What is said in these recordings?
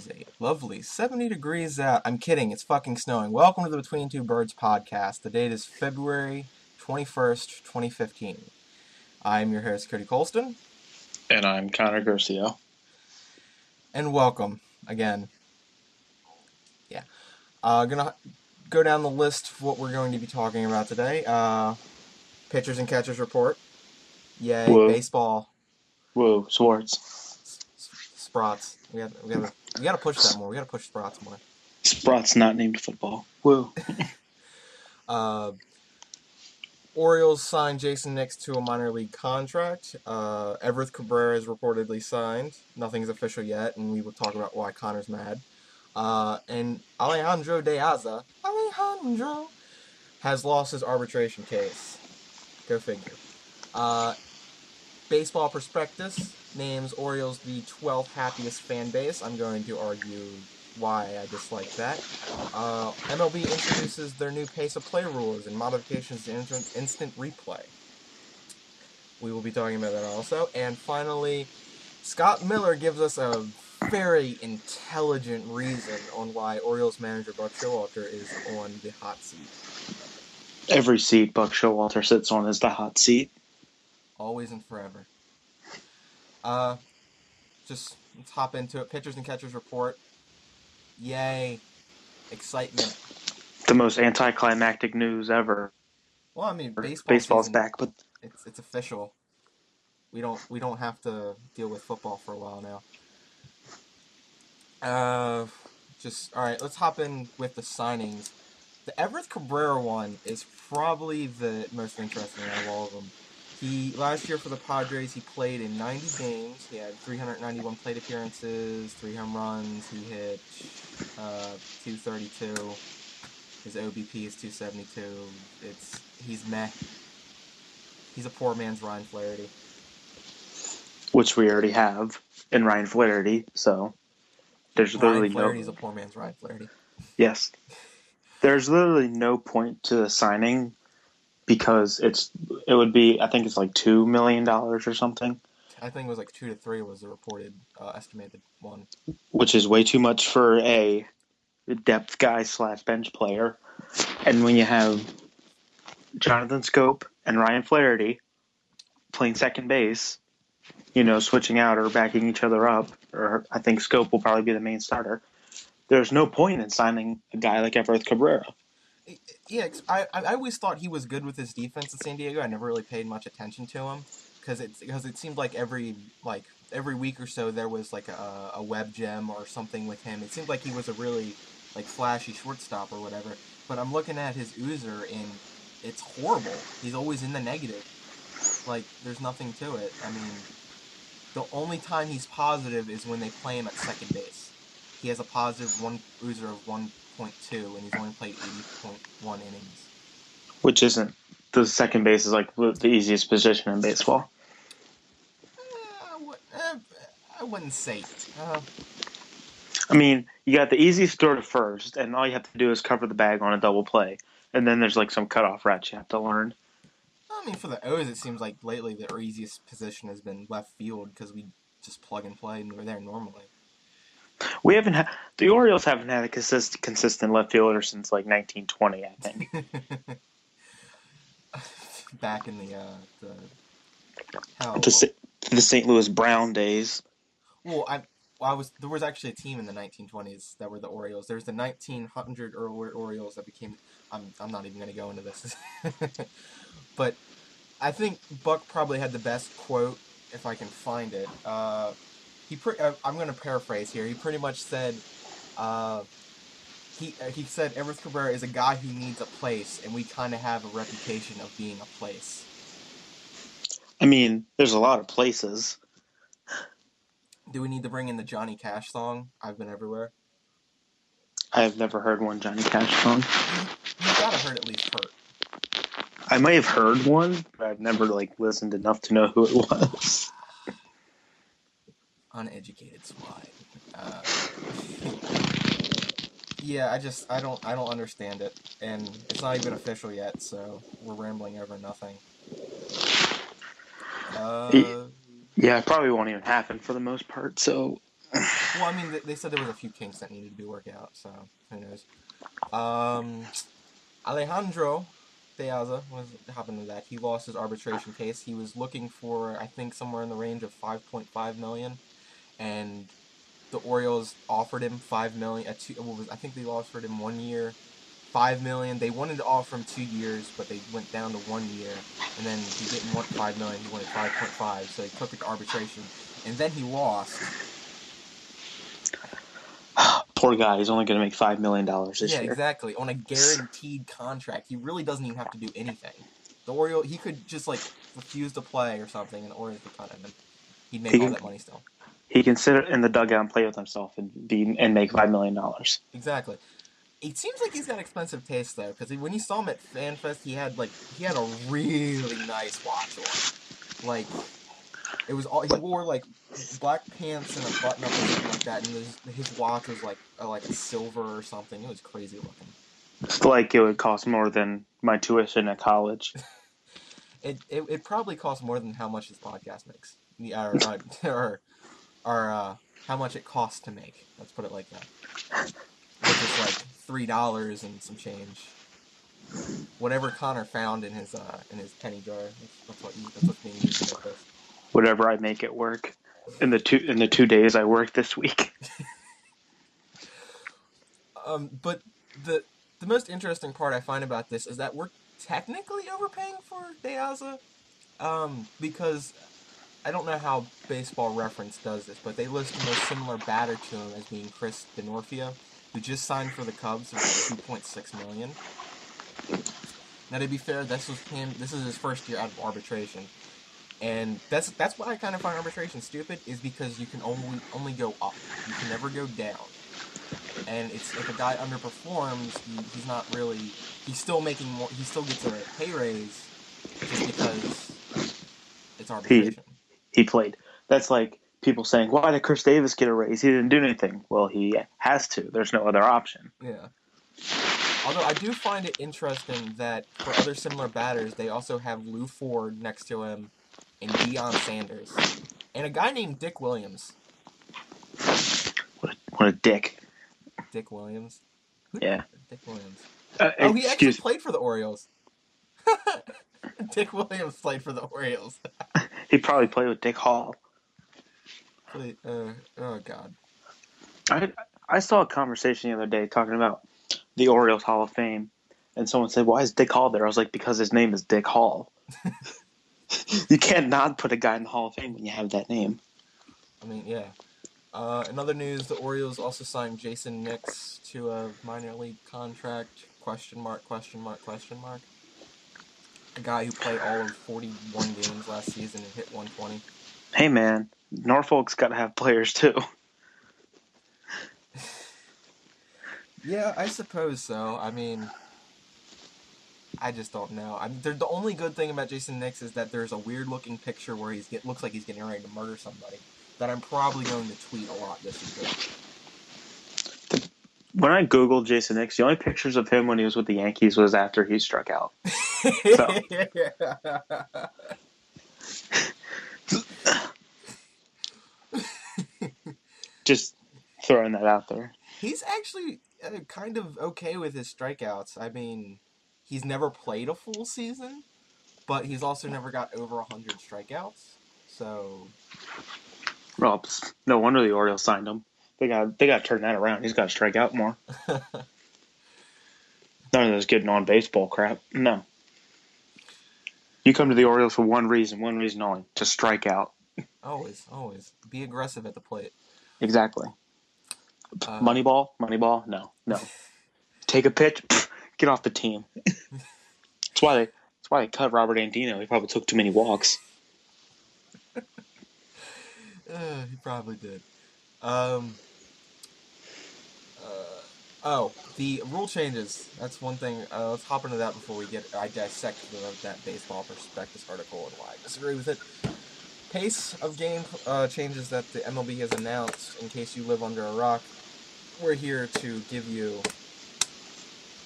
Is a lovely 70 degrees out. I'm kidding, it's fucking snowing. Welcome to the Between Two Birds podcast. The date is February 21st, 2015. I'm your host, Cody Colston, And I'm Connor Garcia. and welcome again. Yeah. Uh, gonna go down the list of what we're going to be talking about today. Uh, pitchers and catchers report. Yay, Whoa. baseball. Whoa, Swartz. S- s- Sprots. We got we got we got to push that more. We got to push Sprots more. Sprott's not named football. Whoa. Uh, Orioles signed Jason Nix to a minor league contract. Uh, Everth Cabrera is reportedly signed. Nothing's official yet, and we will talk about why Connor's mad. Uh, and Alejandro De Aza, Alejandro, has lost his arbitration case. Go figure. Uh, Baseball Prospectus names Orioles the 12th happiest fan base. I'm going to argue why I dislike that. Uh, MLB introduces their new pace of play rules and modifications to instant, instant replay. We will be talking about that also. And finally, Scott Miller gives us a very intelligent reason on why Orioles manager Buck Showalter is on the hot seat. Every seat Buck Showalter sits on is the hot seat. Always and forever. Uh, just let's hop into it. Pitchers and catchers report. Yay. Excitement. The most anticlimactic news ever. Well, I mean, baseball Baseball's season- back, but it's it's official. We don't we don't have to deal with football for a while now. Uh, just all right. Let's hop in with the signings. The Everth Cabrera one is probably the most interesting out of all of them. He last year for the Padres, he played in 90 games. He had 391 plate appearances, three home runs. He hit uh, 232. His OBP is 272. It's he's meh. He's a poor man's Ryan Flaherty. which we already have in Ryan Flaherty, so there's literally Ryan Flaherty's no a poor man's Ryan Flaherty. yes. There's literally no point to the signing because it's it would be I think it's like two million dollars or something, I think it was like two to three was the reported uh, estimated one. which is way too much for a depth guy slash bench player. And when you have Jonathan Schoop and Ryan Flaherty playing second base, you know, switching out or backing each other up, or I think Schoop will probably be the main starter. There's no point in signing a guy like Everth Cabrera. Yeah, I I always thought he was good with his defense in San Diego. I never really paid much attention to him because it because it seemed like every like every week or so there was like a, a web gem or something with him. It seemed like he was a really like flashy shortstop or whatever. But I'm looking at his UZR and it's horrible. He's always in the negative. Like there's nothing to it. I mean, the only time he's positive is when they play him at second base. He has a positive one UZR of 1.2 and he's only played 80.1 innings. which isn't the second base is like the easiest position in baseball. I, would, eh, I wouldn't say. Uh, I mean, you got the easiest throw to first, and all you have to do is cover the bag on a double play, and then there's like some cutoff routes you have to learn. I mean, for the O's, it seems like lately the easiest position has been left field because we just plug and play and we're there normally. We haven't had the Orioles haven't had a consist, consistent left fielder since like 1920, I think. Back in the uh, the the, the St. Louis Brown days. Well, I well, I was there was actually a team in the 1920s that were the Orioles. There's the 1900 Or- Orioles that became. I'm I'm not even going to go into this, but I think Buck probably had the best quote if I can find it. Uh, he pre- uh, I'm going to paraphrase here. He pretty much said. Uh, he, uh, he said Everth Cabrera is a guy who needs a place, and we kind of have a reputation of being a place. I mean, there's a lot of places. Do we need to bring in the Johnny Cash song? I've been everywhere. I have never heard one Johnny Cash song. You gotta heard at least hurt. I may have heard one, but I've never like listened enough to know who it was. Uneducated swine. Uh, yeah, I just I don't I don't understand it, and it's not even official yet, so we're rambling over nothing. Uh, Yeah, it probably won't even happen for the most part. So Well, I mean, they, they said there was a few kinks that needed to be worked out, so who knows. Um, Alejandro De Aza was happened to that. He lost his arbitration case. He was looking for, I think, somewhere in the range of 5.5 million, and the Orioles offered him five million. At two, what was I think they offered him one year, five million. They wanted to offer him two years, but they went down to one year, and then he didn't want five million. He wanted five point five, so he took it to arbitration, and then he lost. Poor guy. He's only going to make five million dollars this yeah, year. exactly. On a guaranteed contract, he really doesn't even have to do anything. The Oriole, he could just like refuse to play or something, and the Orioles would cut him, and he'd make He all that money still. He can sit in the dugout and play with himself and be and make five million dollars. Exactly. It seems like he's got expensive taste though, because when you saw him at FanFest, he had like he had a really nice watch on. Like it was all he wore like black pants and a button up or something like that, and his, his watch was like uh, like a silver or something. It was crazy looking. It's like it would cost more than my tuition at college. It it, it probably costs more than how much this podcast makes. Yeah, or, or, or uh, how much it costs to make. Let's put it like that. Which is like three dollars and some change. Whatever Connor found in his uh, in his penny jar. That's, that's what you, that's what's being used to make this. Whatever I make it work. In the two in the two days I worked this week. Um, but the the most interesting part I find about this is that we're technically overpaying for De Aza, um, because I don't know how Baseball Reference does this, but they list the most similar batter to him as being Chris Denorfia, who just signed for the Cubs for two point six million. Now, to be fair, this was him. This is his first year out of arbitration, and that's that's why I kind of find arbitration stupid. Is because you can only only go up. You can never go down and it's if a guy underperforms, he, he's not really. He's still making more. He still gets a pay raise just because it's arbitration. He played. That's like people saying, "Why did Chris Davis get a raise? He didn't do anything." Well, he has to. There's no other option. Yeah. Although I do find it interesting that for other similar batters, they also have Lew Ford next to him, and Deion Sanders, and a guy named Dick Williams. What a, what a dick. Dick Williams. Who Yeah. Dick Williams. Uh, Oh, he actually excuse. played for the Orioles. Dick Williams played for the Orioles. He probably played with Dick Hall. Uh, oh God. I I saw a conversation the other day talking about the Orioles Hall of Fame, and someone said, "Why is Dick Hall there?" I was like, "Because his name is Dick Hall." you can't not put a guy in the Hall of Fame when you have that name. I mean, yeah. Uh, in other news, the Orioles also signed Jason Nix to a minor league contract. Question mark? Question mark? Question mark? A guy who played all of 41 games last season and hit 120. Hey man, Norfolk's got to have players too. Yeah, I suppose so. I mean, I just don't know. I mean, the only good thing about Jason Nix is that there's a weird looking picture where he looks like he's getting ready to murder somebody. That I'm probably going to tweet a lot this week. When I googled Jason Nix, the only pictures of him when he was with the Yankees was after he struck out. So- Just throwing that out there. He's actually uh, kind of okay with his strikeouts. I mean, he's never played a full season, but he's also never got over 100 strikeouts. So, Well, no wonder the Orioles signed him. They got they got to turn that around. He's got to strike out more. None of this getting on baseball crap. No. You come to the Orioles for one reason, one reason only, to strike out. always, always be aggressive at the plate. Exactly. Uh, Moneyball? Moneyball? No, no. Take a pitch, get off the team. that's why they that's why they cut Robert Andino. He probably took too many walks. Uh, he probably did. Um. Oh, the rule changes. That's one thing. Uh, let's hop into that before we get. I dissect the, that baseball prospectus article and why I disagree with it. Pace of game uh, changes that the MLB has announced. In case you live under a rock, we're here to give you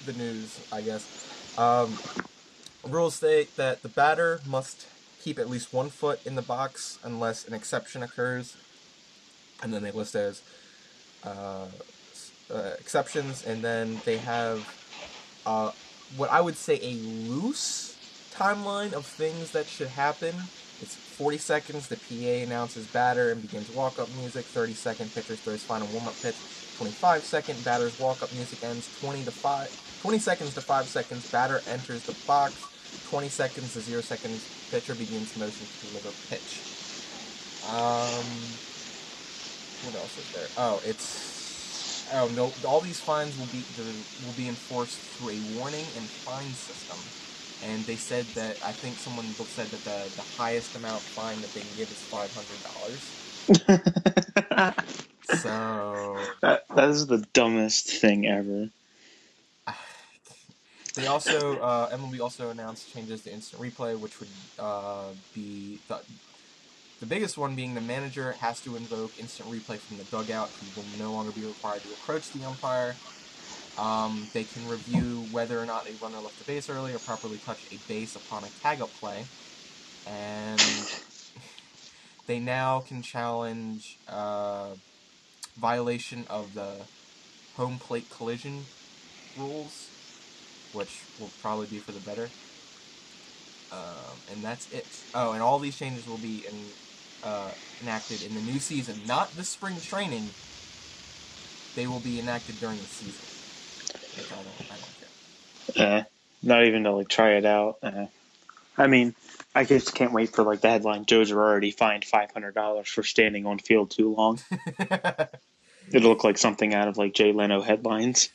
the news. I guess. Um, rules state that the batter must keep at least one foot in the box unless an exception occurs. and then they list as. uh, uh, exceptions, and then they have uh, what I would say a loose timeline of things that should happen. It's 40 seconds. The PA announces batter and begins walk-up music. 30 second pitcher throws final warm-up pitch. 25 second batter's walk-up music ends. 20 to 5. 20 seconds to 5 seconds. Batter enters the box. 20 seconds to 0 seconds. Pitcher begins motion to deliver pitch. Um, what else is there? Oh, it's oh no. All these fines will be will be enforced through a warning and fine system. And they said that I think someone said that the the highest amount fine that they can give is five hundred dollars. So that, that is the dumbest thing ever. they also uh, MLB also announced changes to instant replay, which would uh, be the the biggest one being the manager has to invoke instant replay from the dugout. He will no longer be required to approach the umpire. Um, they can review whether or not a runner left the base early or properly touched a base upon a tag-up play, and they now can challenge uh, violation of the home plate collision rules, which will probably be for the better. Um, and that's it. Oh, and all these changes will be in, uh, enacted in the new season, not the spring training. They will be enacted during the season. Which I don't, I don't care. Eh, not even to like try it out. Eh. I mean, I just can't wait for like the headline: Joe Girardi fined five hundred dollars for standing on field too long. It'll look like something out of like Jay Leno headlines.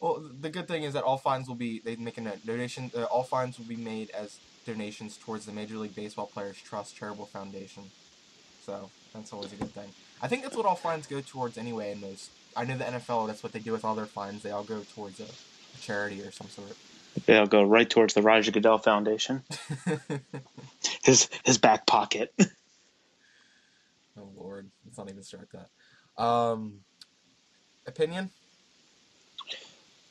well, the good thing is that all fines will be they make a donation. Uh, all fines will be made as donations towards the Major League Baseball Players Trust Charitable Foundation. So that's always a good thing. I think that's what all fines go towards anyway. In those, I know the NFL. That's what they do with all their fines. They all go towards a, a charity or some sort. They'll go right towards the Roger Goodell Foundation. His his back pocket. Oh lord, let's not even start that. Um, opinion?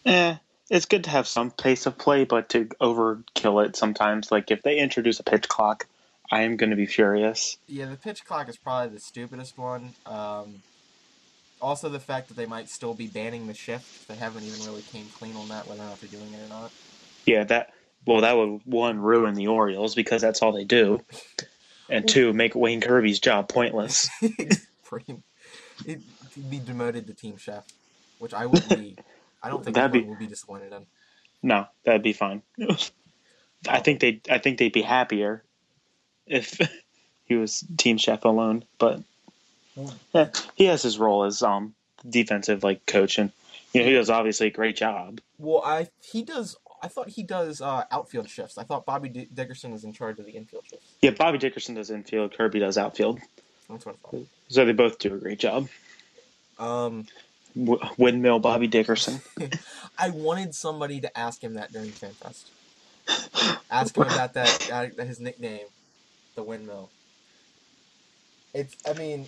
Eh, it's good to have some pace of play, but to overkill it sometimes, like if they introduce a pitch clock, I am going to be furious. Yeah, the pitch clock is probably the stupidest one. Um, also, the fact that they might still be banning the shift. They haven't even really came clean on that, whether or not they're doing it or not. Yeah, that well, that would one ruin the Orioles because that's all they do, and two make Wayne Kirby's job pointless. Pretty, it, he'd be demoted to team chef, which I would be. I don't think That'd be- would be disappointed in. No, that'd be fine. I think they I think they'd be happier if he was team chef alone, but yeah, he has his role as um defensive like coach, and you know he does obviously a great job. Well, I he does. I thought he does uh, outfield shifts. I thought Bobby D- Dickerson is in charge of the infield shifts. Yeah, Bobby Dickerson does infield, Kirby does outfield, That's what I so they both do a great job. Um, windmill Bobby Dickerson. I wanted somebody to ask him that during FanFest. Ask him about that, his nickname, the windmill. It's, I mean,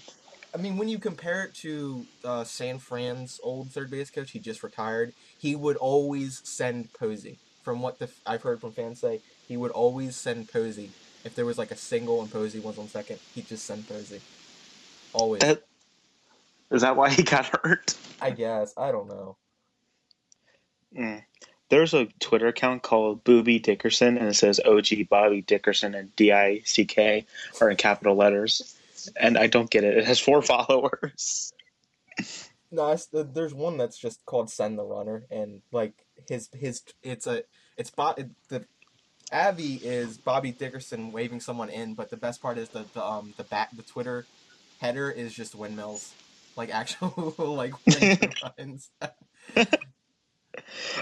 I mean, when you compare it to uh, San Fran's old third base coach, he just retired. He would always send Posey. From what the I've heard from fans say, he would always send Posey. If there was like a single and Posey was on second, he'd just send Posey. Always. That is that why he got hurt? I guess. I don't know. Mm. There's a Twitter account called Booby Dickerson, and it says OG Bobby Dickerson and D I C K are in capital letters. And I don't get it. It has four followers. No, I s there's one that's just called "Send the Runner," and like his his it's a it's Bob the Avi is Bobby Dickerson waving someone in, but the best part is the the um the back the Twitter header is just windmills, like actual like wind.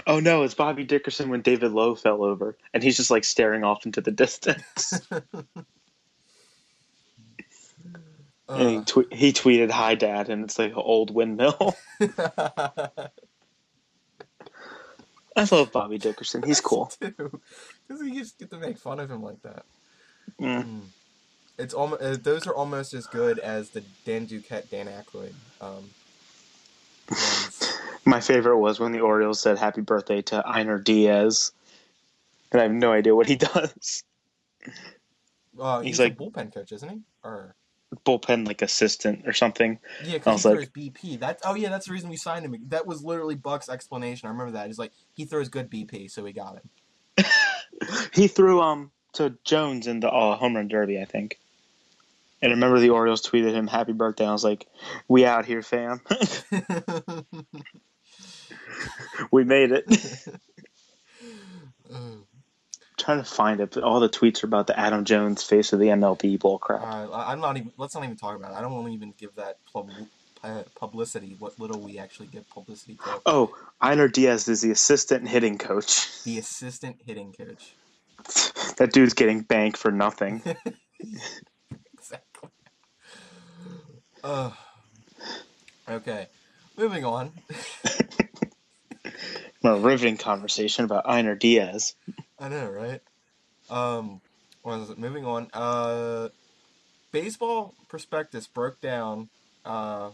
Oh no, it's Bobby Dickerson when David Lough fell over, and he's just like staring off into the distance. and he, Uh, twe- he tweeted, "Hi, Dad," and it's like an old windmill. I love Bobby Dickerson. He's cool. because you just get to make fun of him like that. Mm. Mm. It's almost uh, those are almost as good as the Dan Duquette, Dan Aykroyd. Um. My favorite was when the Orioles said "Happy Birthday" to Einar Diaz, and I have no idea what he does. Uh, He's he's, like- a bullpen coach, isn't he? Or bullpen like assistant or something. Yeah, because he like- throws BP. That's oh yeah, that's the reason we signed him. That was literally Buck's explanation. I remember that. He's like, he throws good BP, so we got him. He threw um to Jones in the uh, home run derby, I think. And I remember the Orioles tweeted him happy birthday. I was like, "We out here, fam. we made it." Ugh. trying to find it, but all the tweets are about the Adam Jones face of the MLB bull crap. I- I'm not even. Let's not even talk about it. I don't want to even give that pub, uh, publicity. What little we actually give publicity to. Oh, Einar Diaz is the assistant hitting coach. The assistant hitting coach. that dude's getting banked for nothing. Ugh. okay, moving on. a riveting conversation about Einar Diaz. I know, right? Um, what was it? Moving on. Uh, baseball prospectus broke down uh,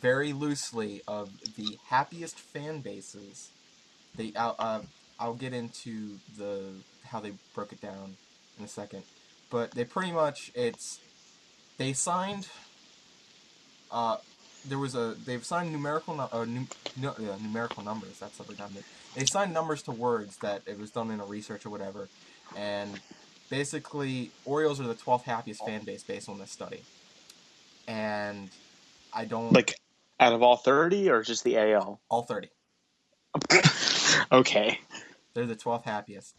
very loosely of the happiest fan bases. They, I'll, uh, I'll get into the how they broke it down in a second, but they pretty much it's they signed. Uh, there was a they've signed numerical nu- uh, num- no, yeah, numerical numbers. That's redundant. They signed numbers to words that it was done in a research or whatever, and basically Orioles are the 12th happiest fan base based on this study. And I don't Like, out of all 30 or just the AL? all 30. okay. They're the 12th happiest.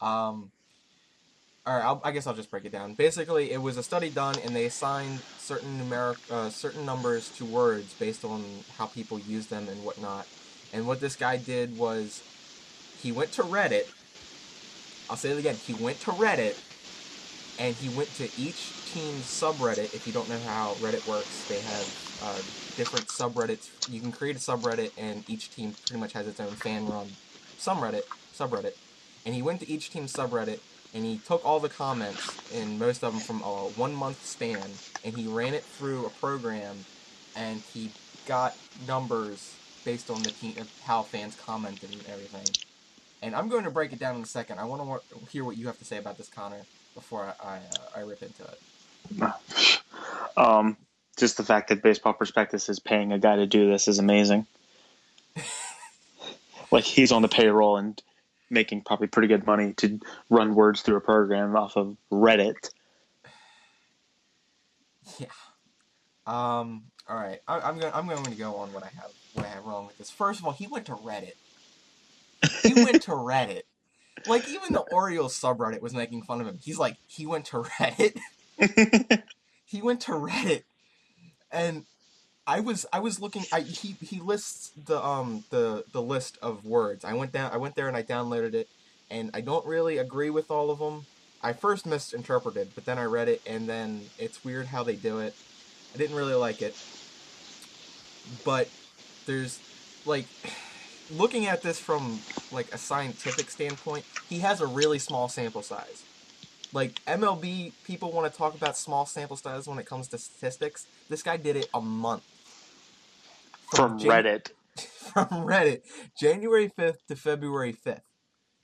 Um, right, I'll, I guess I'll just break it down. Basically, it was a study done, and they assigned certain numeric, uh, certain numbers to words based on how people use them and whatnot. And what this guy did was, he went to Reddit. I'll say it again. He went to Reddit, and he went to each team's subreddit. If you don't know how Reddit works, they have uh, different subreddits. You can create a subreddit, and each team pretty much has its own fan-run subreddit. Subreddit, and he went to each team's subreddit, and he took all the comments, and most of them from a one-month span, and he ran it through a program, and he got numbers based on the team, how fans commented and everything. And I'm going to break it down in a second. I want to hear what you have to say about this, Connor, before I I, uh, I rip into it. Um, just the fact that Baseball Prospectus is paying a guy to do this is amazing. like, he's on the payroll and making probably pretty good money to run words through a program off of Reddit. Yeah. Um. All right. I, I'm going. I'm going to go on what I have. What I have wrong with this. First of all, he went to Reddit. He went to Reddit. Like even the Orioles subreddit was making fun of him. He's like, he went to Reddit. he went to Reddit, and I was I was looking. I he he lists the um the the list of words. I went down. I went there and I downloaded it, and I don't really agree with all of them. I first misinterpreted, but then I read it, and then it's weird how they do it. I didn't really like it, but there's like looking at this from like a scientific standpoint, he has a really small sample size. Like MLB people want to talk about small sample sizes when it comes to statistics. This guy did it a month From Jan- Reddit. from Reddit, January 5th to February 5th.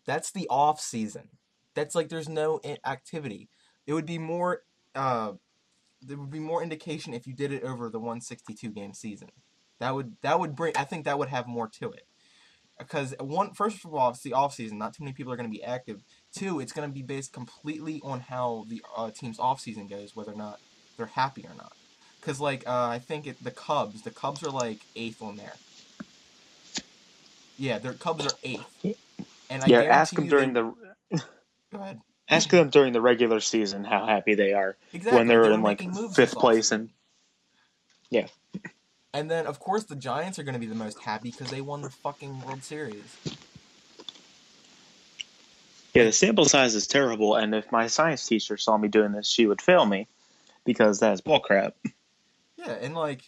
That's the off season. That's like there's no activity. It would be more uh there would be more indication if you did it over the 162 game season. That would that would bring I think that would have more to it. Because one first of all, it's the off season. Not too many people are going to be active. Two, it's going to be based completely on how the uh, team's off season goes, whether or not they're happy or not. Because like uh, I think it, the Cubs, the Cubs are like eighth on there. Yeah, their Cubs are eighth. And I Yeah, ask them during they- the Go ahead. ask them during the regular season how happy they are Exactly. when they're they were in like fifth place and yeah. And then, of course, the Giants are going to be the most happy because they won the fucking World Series. Yeah, the sample size is terrible, and if my science teacher saw me doing this, she would fail me because that's bullcrap. Yeah, and like,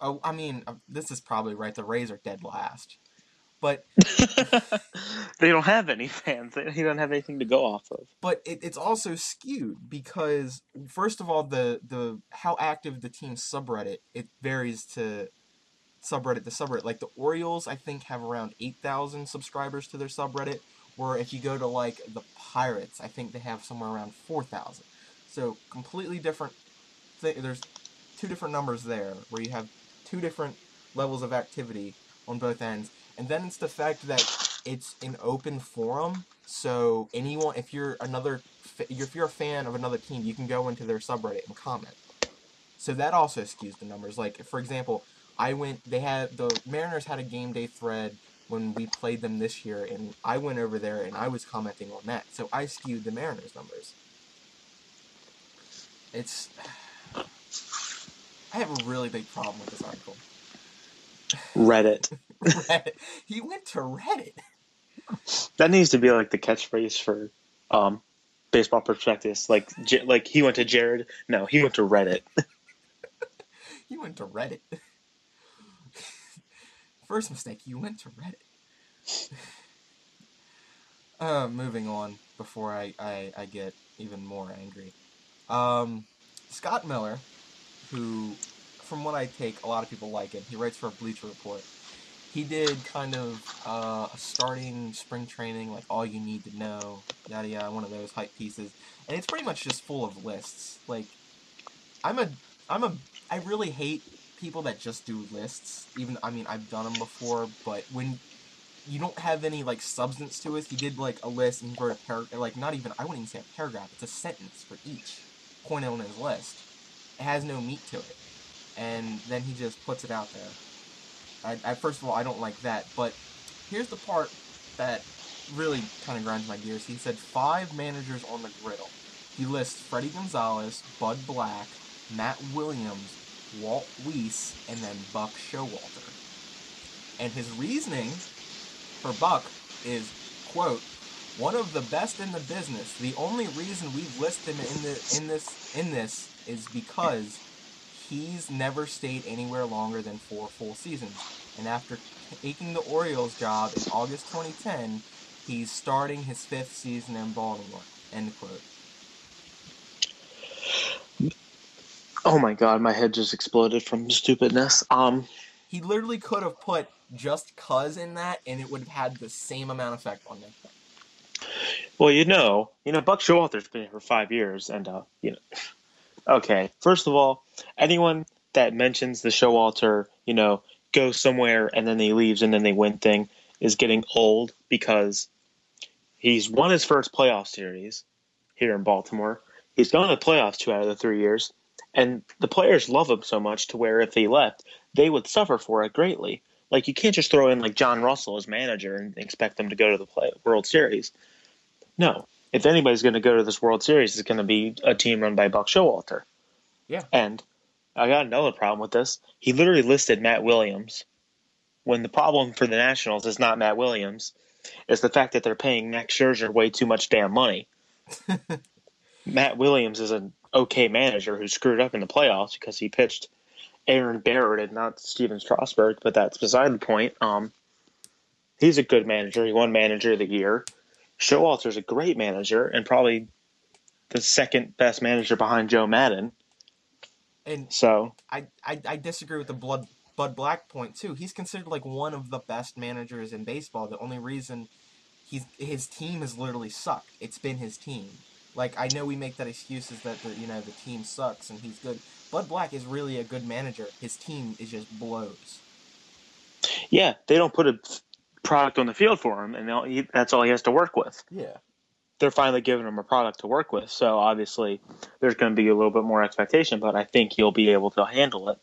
oh, I mean, uh, this is probably right. The Rays are dead last, but they don't have any fans. They he don't have anything to go off of. but it, it's also skewed because first of all, the the how active the team subreddit it varies to subreddit to subreddit. Like the Orioles, I think have around eight thousand subscribers to their subreddit. Where if you go to like the Pirates, I think they have somewhere around four thousand. So completely different. Th- there's two different numbers there where you have two different levels of activity on both ends, and then it's the fact that it's an open forum. So anyone, if you're another, if you're a fan of another team, you can go into their subreddit and comment. So that also skews the numbers. Like for example, I went. They had the Mariners had a game day thread when we played them this year, and I went over there and I was commenting on that. So I skewed the Mariners numbers. It's. I have a really big problem with this article. Reddit. Reddit. He went to Reddit. That needs to be like the catchphrase for um, baseball prospectus. Like, J- like he went to Jared. No, he went to Reddit. He went to Reddit. First mistake, you went to Reddit. uh, moving on before I, I, I get even more angry. Um, Scott Miller, who, from what I take, a lot of people like him. He writes for Bleacher Report. He did kind of uh, a starting spring training, like all you need to know, yada yada, one of those hype pieces, and it's pretty much just full of lists. Like, I'm a, I'm a, I really hate people that just do lists. Even I mean I've done them before, but when you don't have any like substance to it, he did like a list and wrote a paragraph. Like not even I wouldn't even say a paragraph. It's a sentence for each point on his list. It has no meat to it, and then he just puts it out there. I, I first of all I don't like that, but here's the part that really kind of grinds my gears. He said five managers on the griddle. He lists Fredi Gonzalez, Bud Black, Matt Williams, Walt Weiss, and then Buck Showalter. And his reasoning for Buck is, quote, one of the best in the business. The only reason we've listed him in the in this in this is because he's never stayed anywhere longer than four full seasons. And after taking the Orioles job in August 2010, he's starting his fifth season in Baltimore. End quote. Oh my god, my head just exploded from stupidness. Um, He literally could have put just cuz in that, and it would have had the same amount of effect on me. well, you know, you know, Buck Showalter's been here for five years, and uh, you know, okay. First of all, anyone that mentions the Showalter, you know, goes somewhere and then he leaves and then they win thing is getting old because he's won his first playoff series here in Baltimore. He's gone to the playoffs two out of the three years, and the players love him so much to where if he left, they would suffer for it greatly. Like you can't just throw in like John Russell as manager and expect them to go to the play- World Series. No, if anybody's going to go to this World Series, it's going to be a team run by Buck Showalter. Yeah. And I got another problem with this. He literally listed Matt Williams when the problem for the Nationals is not Matt Williams, is the fact that they're paying Max Scherzer way too much damn money. Matt Williams is an okay manager who screwed up in the playoffs because he pitched Aaron Barrett and not Steven Strasburg, but that's beside the point. Um, he's a good manager. He won Manager of the Year. Showalter's a great manager and probably the second best manager behind Joe Maddon. And So I, I, I disagree with the Blood Bud Black point too. He's considered like one of the best managers in baseball. The only reason he's his team has literally sucked. It's been his team. Like I know we make that excuse is that the you know the team sucks and he's good. Bud Black is really a good manager. His team is just blows. yeah, they don't put a product on the field for him, and he, that's all he has to work with. Yeah. They're finally giving him a product to work with, so obviously there's going to be a little bit more expectation, but I think he'll be able to handle it.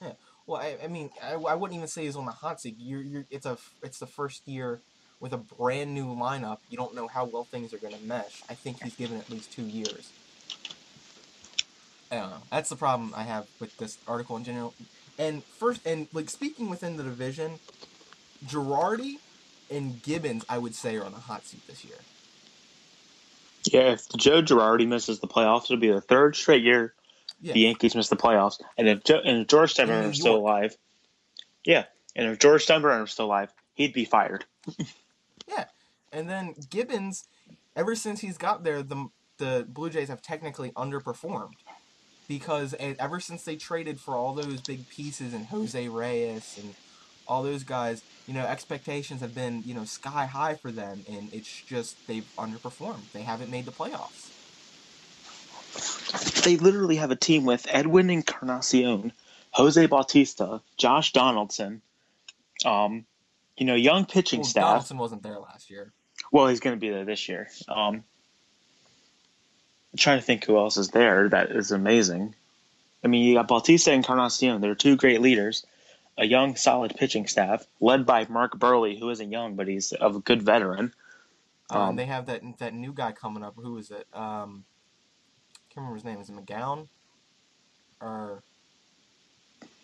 Yeah, well, I, I mean, I, I wouldn't even say he's on the hot seat. You're, you're, it's a, it's the first year with a brand new lineup. You don't know how well things are going to mesh. I think he's given at least two years. I don't know. That's the problem I have with this article in general. And first, and like speaking within the division, Girardi and Gibbons, I would say, are on the hot seat this year. Yeah, if Joe Girardi misses the playoffs, it'll be the third straight year Yeah. the Yankees miss the playoffs. And if Joe, and if George Steinbrenner is still alive, yeah, and if George Steinbrenner is still alive, he'd be fired. Yeah, and then Gibbons, ever since he's got there, the the Blue Jays have technically underperformed because ever since they traded for all those big pieces and Jose Reyes and all those guys, you know, expectations have been you know sky high for them, and it's just they've underperformed. They haven't made the playoffs. they literally have a team with Edwin Encarnacion, Jose Bautista, Josh Donaldson, um, you know, young pitching Well, staff. Donaldson wasn't there last year. Well, he's going to be there this year. Um, I'm trying to think who else is there that is amazing. I mean, you got Bautista and Encarnacion. They're two great leaders. A young, solid pitching staff led by Mark Buehrle, who isn't young, but he's a good veteran. Um, Um, they have that that new guy coming up. Who is it? Um, can't remember his name. Is it McGowan? Or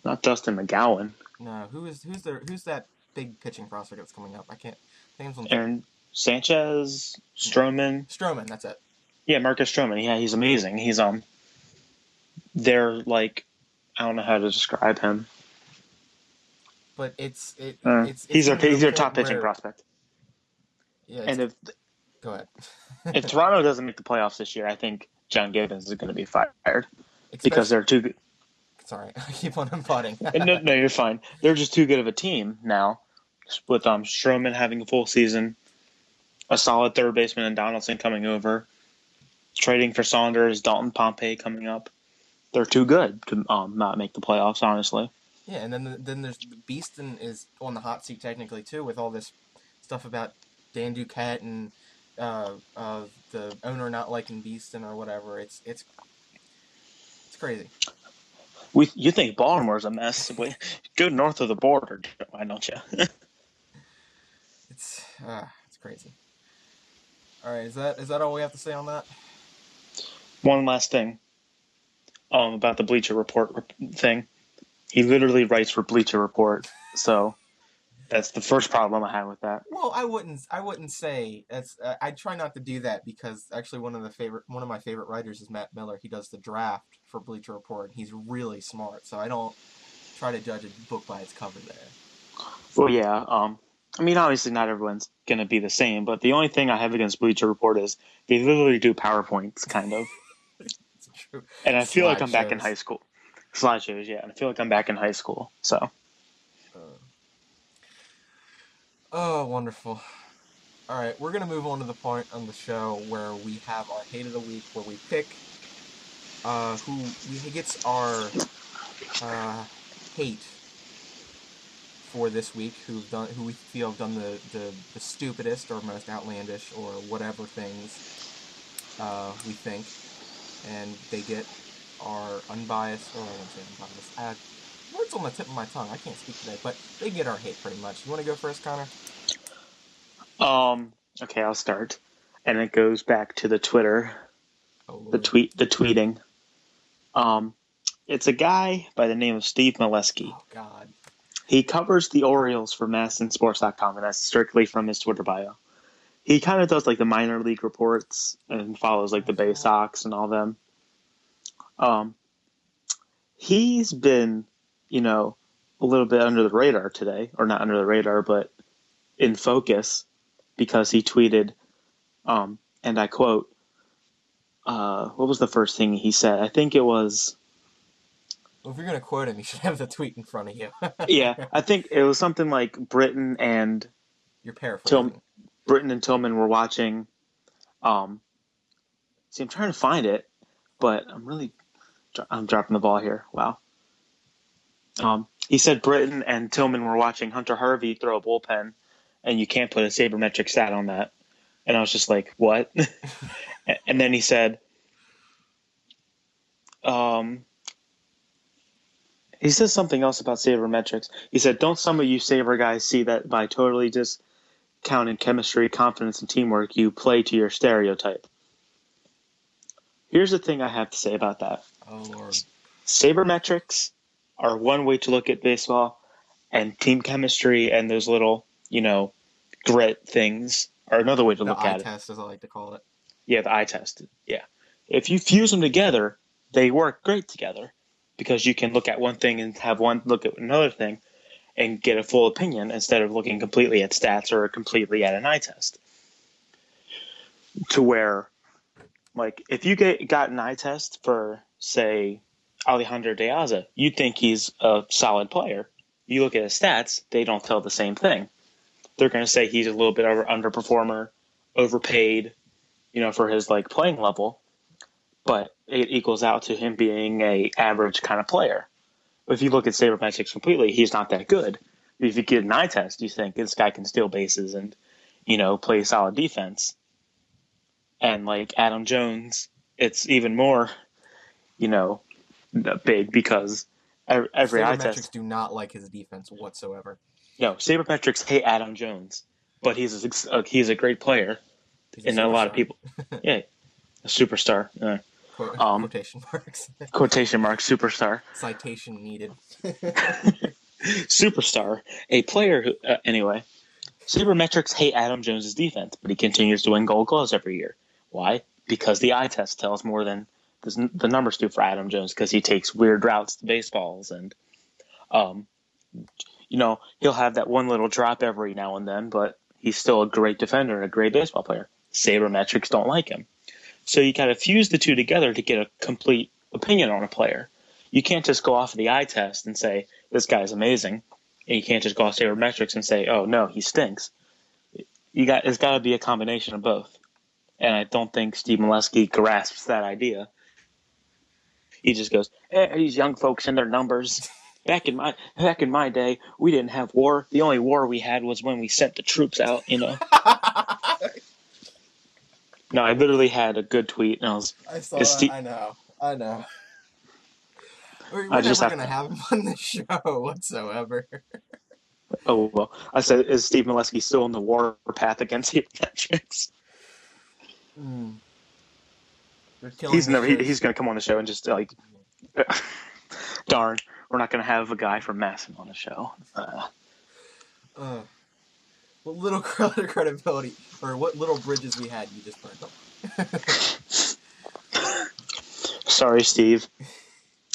Not Dustin McGowan. no? Who is who's the who's that big pitching prospect that's coming up? I can't. Name's on Aaron Sanchez, Stroman. Stroman. That's it. Yeah, Marcus Stroman. Yeah, he's amazing. He's um, they're like, I don't know how to describe him. But it's it. Uh, it's, it's he's getting to he's the point top pitching where- prospect. Yeah. And if go ahead. if Toronto doesn't make the playoffs this year, I think John Gibbons is going to be fired because Especially- they're too. good. sorry, I keep on putting. no, no, you're fine. They're just too good of a team now, with um Stroman having a full season, a solid third baseman and Donaldson coming over, trading for Saunders, Dalton Pompey coming up. They're too good to um not make the playoffs. Honestly, Yeah, and then then there's Beeston is on the hot seat technically too with all this stuff about Dan Duquette and uh, uh, the owner not liking Beeston or whatever. It's it's it's crazy. we you think Baltimore's a mess? We, go north of the border, why don't you? It's uh, it's crazy. All right, is that is that all we have to say on that? One last thing, um, about the Bleacher Report thing. He literally writes for Bleacher Report, so that's the first problem I have with that. Well, I wouldn't I wouldn't say that's uh, I try not to do that because actually one of the favorite one of my favorite writers is Matt Miller. He does the draft for Bleacher Report. and He's really smart, so I don't try to judge a book by its cover there. Well, yeah. Um, I mean, obviously, not everyone's gonna be the same, but the only thing I have against Bleacher Report is they literally do powerpoints, kind of, It's true. and I feel like I'm back in high school. Slideshows, yeah, and I feel like I'm back in high school. So, Oh, wonderful. All right, we're going to move on to the point on the show where we have our hate of the week, where we pick uh, who who gets our uh, hate for this week, who've done, who we feel have done the, the, the stupidest or most outlandish or whatever things uh, we think, and they get our unbiased, or I won't say unbiased, uh, words on the tip of my tongue. I can't speak today, but they get our hate pretty much. You want to go first, Connor? um, okay, I'll start, and it goes back to the Twitter, Oh, the tweet, the tweeting. Um, it's a guy by the name of Steve Melewski. Oh God. He covers the Orioles for MASNsports.com, and that's strictly from his Twitter bio. He kind of does like the minor league reports and follows like the Bay Sox and all them. Um, he's been, you know, a little bit under the radar today, or not under the radar, but in focus because he tweeted, um, and I quote, uh, what was the first thing he said? I think it was. Well, if you're gonna quote him, you should have the tweet in front of you. yeah, I think it was something like Britton and You're paraphrasing. Till- Britton and Tillman were watching. Um, see, I'm trying to find it, but I'm really I'm dropping the ball here. Wow. Um, he said Britton and Tillman were watching Hunter Harvey throw a bullpen, and you can't put a sabermetric stat on that. And I was just like, what? and then he said, um, he says something else about sabermetrics. He said, don't some of you saber guys see that by totally just counting chemistry, confidence, and teamwork, you play to your stereotype? Here's the thing I have to say about that. Oh Lord. Sabermetrics are one way to look at baseball, and team chemistry and those little, you know, grit things are another way to The look eye at it. test, as I like to call it. Yeah, the eye test. Yeah. If you fuse them together, they work great together because you can look at one thing and have one look at another thing and get a full opinion instead of looking completely at stats or completely at an eye test. To where, like, if you get got an eye test for, say, Alejandro De Aza, you think he's a solid player. You look at his stats, they don't tell the same thing. They're going to say he's a little bit over underperformer, overpaid, you know, for his like playing level. but it equals out to him being a average kind of player. If you look at sabermetrics completely, he's not that good. If you get an eye test, you think this guy can steal bases and, you know, play solid defense. And like Adam Jones, it's even more, you know, big because every eye test do not like his defense whatsoever. No, sabermetrics hate Adam Jones, but he's a, uh, he's a great player, he's and a, a lot of people, yeah, a superstar. Uh, um, quotation marks. quotation marks. Superstar. Citation needed. superstar, a player who, uh, anyway. Sabermetrics hate Adam Jones's defense, but he continues to win Gold Gloves every year. Why? Because the eye test tells more than the numbers do for Adam Jones because he takes weird routes to baseballs and, um, you know, he'll have that one little drop every now and then, but he's still a great defender and a great baseball player. Sabermetrics don't like him. So you got to fuse the two together to get a complete opinion on a player. You can't just go off of the eye test and say, this guy's amazing. And you can't just go off sabermetrics and say, oh, no, he stinks. You got It's got to be a combination of both. And I don't think Steve Melewski grasps that idea. He just goes, hey, these young folks and their numbers. Back in my back in my day, we didn't have war. The only war we had was when we sent the troops out. You know. no, I literally had a good tweet, and I was. I saw. That. I know. I know. We're, we're I just never gonna have him on the show whatsoever. Oh well, I said, is Steve Melewski still on the war path against Patricks? Mm. He's never. He, he's gonna come on the show and just like, darn we're not going to have a guy from MASN on the show. Uh, uh, what little credibility or what little bridges we had, you just burned them. Sorry, Steve.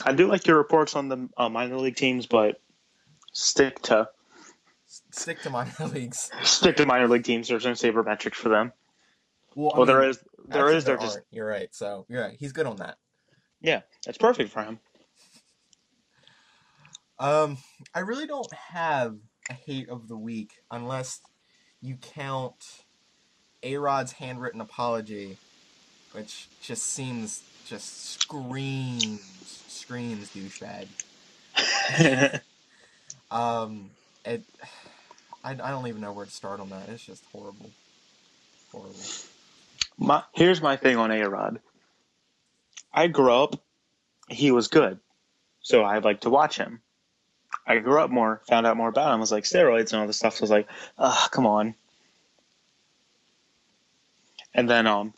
I do like your reports on the uh, minor league teams, but stick to stick to minor leagues. Stick to minor league teams. There's no sabermetrics for them. Well, well mean, there is. There is. There, there just. You're right. So you're right. He's good on that. Yeah, that's perfect for him. Um, I really don't have a hate of the week unless you count A Rod's handwritten apology, which just seems just screams screams douchebag. um, it. I, I don't even know where to start on that. It's just horrible, horrible. My here's my thing on A Rod. I grew up, he was good, so I like to watch him. I grew up more, found out more about him. Was like steroids and all this stuff. So I was like, ah, come on. And then um,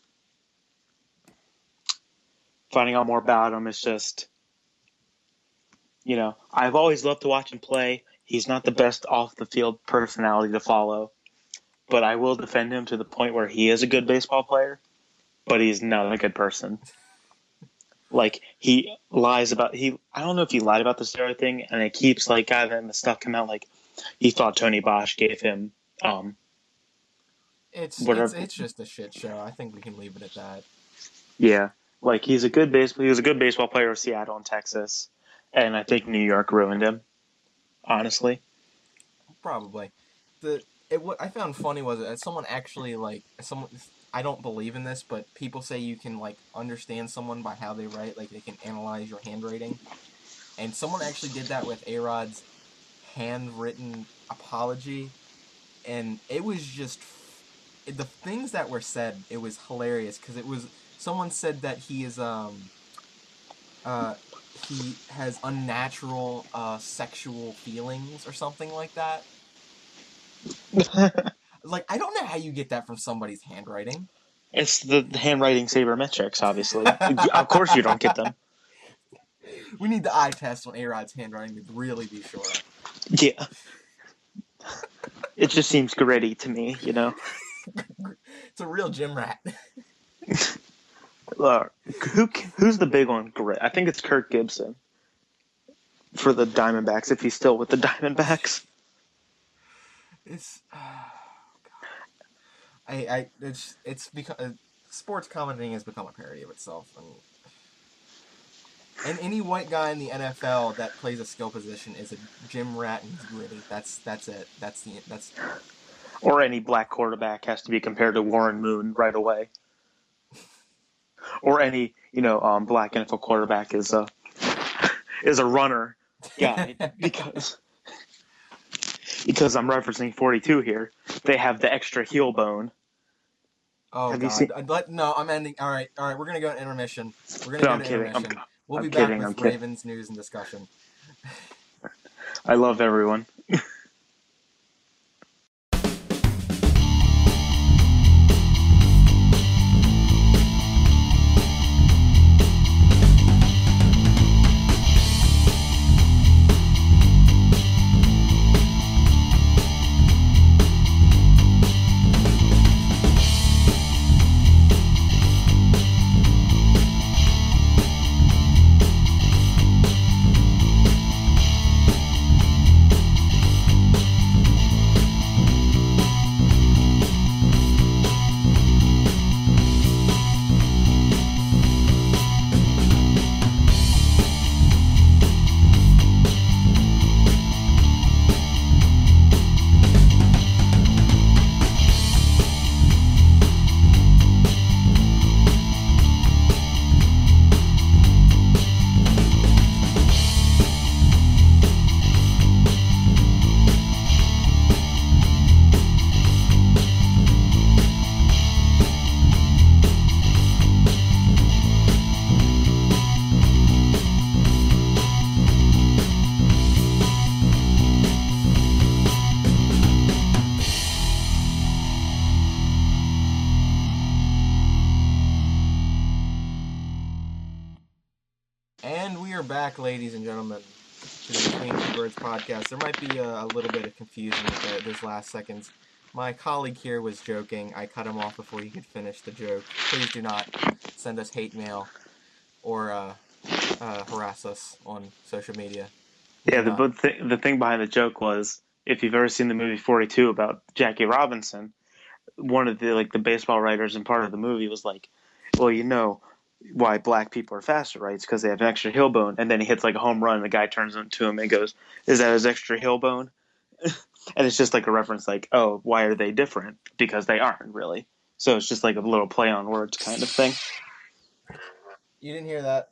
finding out more about him is just, you know, I've always loved to watch him play. He's not the best off the field personality to follow, but I will defend him to the point where he is a good baseball player, but he's not a good person like he lies about he I don't know if he lied about the steroid thing and it keeps like having the stuff come out like he thought Tony Bosch gave him um it's it's, it's just a shit show. I think we can leave it at that. Yeah. Like he's a good baseball he was a good baseball player of Seattle and Texas. And I think New York ruined him. Honestly. Probably. The it what I found funny was that someone actually like someone I don't believe in this, but people say you can like understand someone by how they write, like they can analyze your handwriting. And someone actually did that with A-Rod's handwritten apology, and it was just the things that were said. It was hilarious because it was someone said that he is um uh he has unnatural uh sexual feelings or something like that. Like, I don't know how you get that from somebody's handwriting. It's the handwriting sabermetrics, obviously. of course, you don't get them. We need the eye test on A Rod's handwriting to really be sure. Yeah. it just seems gritty to me, you know? it's a real gym rat. uh, who who's the big one? Grit. I think it's Kirk Gibson for the Diamondbacks. If he's still with the Diamondbacks, it's. Uh... I, I it's it's because uh, sports commenting has become a parody of itself, and and any white guy in the NFL that plays a skill position is a gym rat and he's gritty. That's that's it. That's the that's. Or any black quarterback has to be compared to Warren Moon right away. or any you know, um, black NFL quarterback is a is a runner guy because because I'm referencing 42 here. They have the extra heel bone. Oh Have god. seen- uh, let- no, I'm ending. All right, all right. We're gonna go to intermission. We're gonna No, go I'm to kidding. I'm, intermission. we'll I'm be kidding, back I'm with. Ravens news and discussion. I love everyone. podcast. There might be a, a little bit of confusion with the, those last seconds. My colleague here was joking. I cut him off before he could finish the joke. Please do not send us hate mail or uh, uh, harass us on social media. Yeah, the th- the thing behind the joke was if you've ever seen the movie 42 about Jackie Robinson, one of the like the baseball writers and part of the movie was like, well, you know why black people are faster, right? It's because they have an extra heel bone. And then he hits like a home run, and the guy turns to him and goes, "Is that his extra heel bone?" and it's just like a reference, like, "Oh, why are they different? Because they aren't really." So it's just like a little play on words kind of thing. You didn't hear that?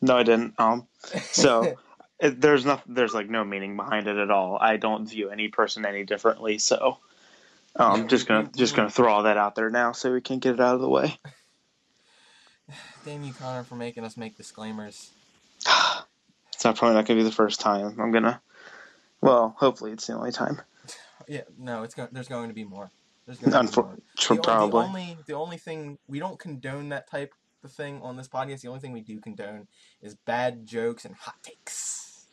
No, I didn't. Um, So- it, there's not there's like no meaning behind it at all. I don't view any person any differently, so I'm Yeah, just gonna just gonna throw all that out there now so we can get it out of the way. Damn you, Connor, for making us make disclaimers. It's not probably not gonna be the first time. I'm gonna, well, hopefully it's the only time. Yeah, no, it's going. There's going to be more. There's going to be more. Unfor- The, probably. the only the only thing we don't condone that type of thing on this podcast. The only thing we do condone is bad jokes and hot takes.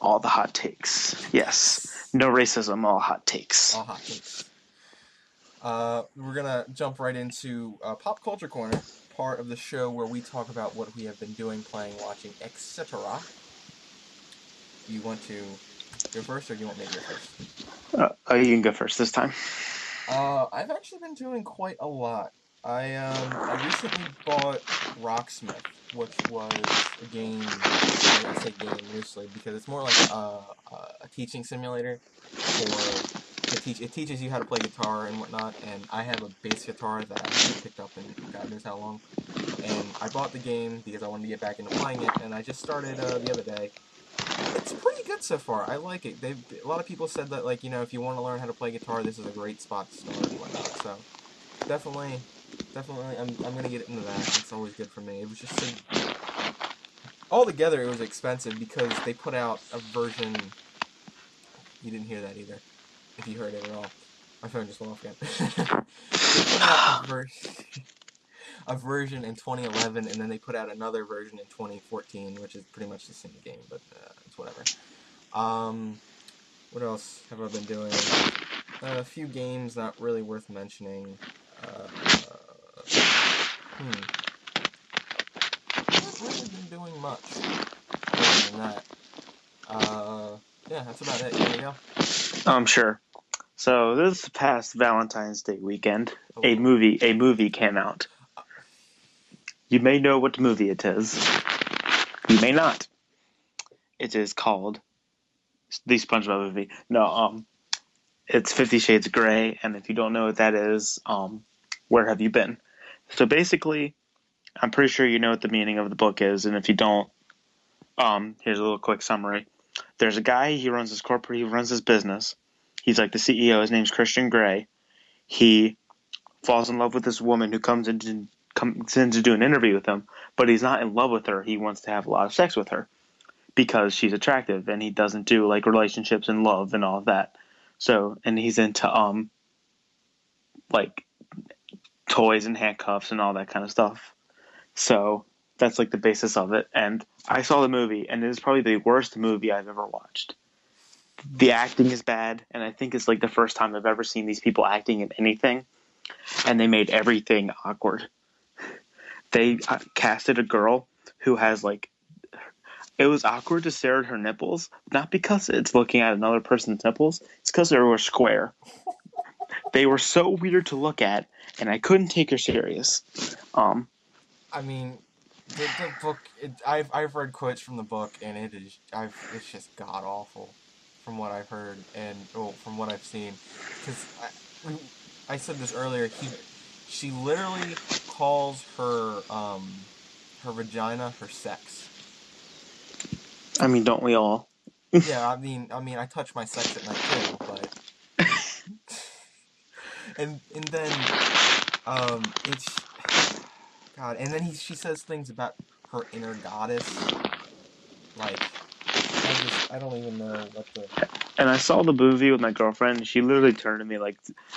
all the hot takes. Yes, no racism, all hot takes. All hot takes. Uh, we're gonna jump right into uh, pop culture corner, part of the show where we talk about what we have been doing, playing, watching, etc. You want to go first, or do you want me to go first? Uh, oh, you can go first this time. Uh, I've actually been doing quite a lot. I um I recently bought Rocksmith, which was a game. I say game loosely because it's more like a, a teaching simulator for to teach. It teaches you how to play guitar and whatnot. And I have a bass guitar that I picked up in God knows how long. And I bought the game because I wanted to get back into playing it, and I just started uh, the other day. It's pretty good so far. I like it. They've a lot of people said that like you know if you want to learn how to play guitar, this is a great spot to start and whatnot. So definitely, definitely, I'm I'm gonna get into that. It's always good for me. It was just so, altogether it was expensive because they put out a version. You didn't hear that either. If you heard it at all, my phone just went off again. they put out a version. In 2011, and then they put out another version in 2014, which is pretty much the same game, but uh, it's whatever. Um, what else have I been doing? Uh, a few games not really worth mentioning. Uh, hmm. Really been doing much other than that. Uh, yeah, that's about it. There you go. Um, sure. So this past Valentine's Day weekend, a Oh. movie a movie came out. You may know what movie it is. You may not. It is called the SpongeBob movie. No, um, it's Fifty Shades of Grey, and if you don't know what that is, um, where have you been? So basically, I'm pretty sure you know what the meaning of the book is, and if you don't, um, here's a little quick summary. There's a guy. He runs his corporate. He runs his business. He's like the CEO. His name's Christian Grey. He falls in love with this woman who comes in to, comes in to do an interview with him, but he's not in love with her. He wants to have a lot of sex with her because she's attractive, and he doesn't do like relationships and love and all of that. So, and he's into um, like toys and handcuffs and all that kind of stuff. So that's like the basis of it. And I saw the movie, and it is probably the worst movie I've ever watched. The acting is bad, and I think it's like the first time I've ever seen these people acting in anything, and they made everything awkward. They uh, casted a girl who has like. It was awkward to stare at her nipples, not because it's looking at another person's nipples. It's because they were square. they were so weird to look at, and I couldn't take her serious. Um, I mean, the, the book. It, I've I've read quotes from the book, and it is. I've it's just god awful, from what I've heard and well, from what I've seen. Because I, I said this earlier. He, she literally calls her um, her vagina her sex. I mean, don't we all? yeah, I mean, I mean, I touch my sex at night too, but. and and then, um, it's God, and then he she says things about her inner goddess. Like, I just I don't even know what the. And I saw the movie with my girlfriend. And she literally turned to me like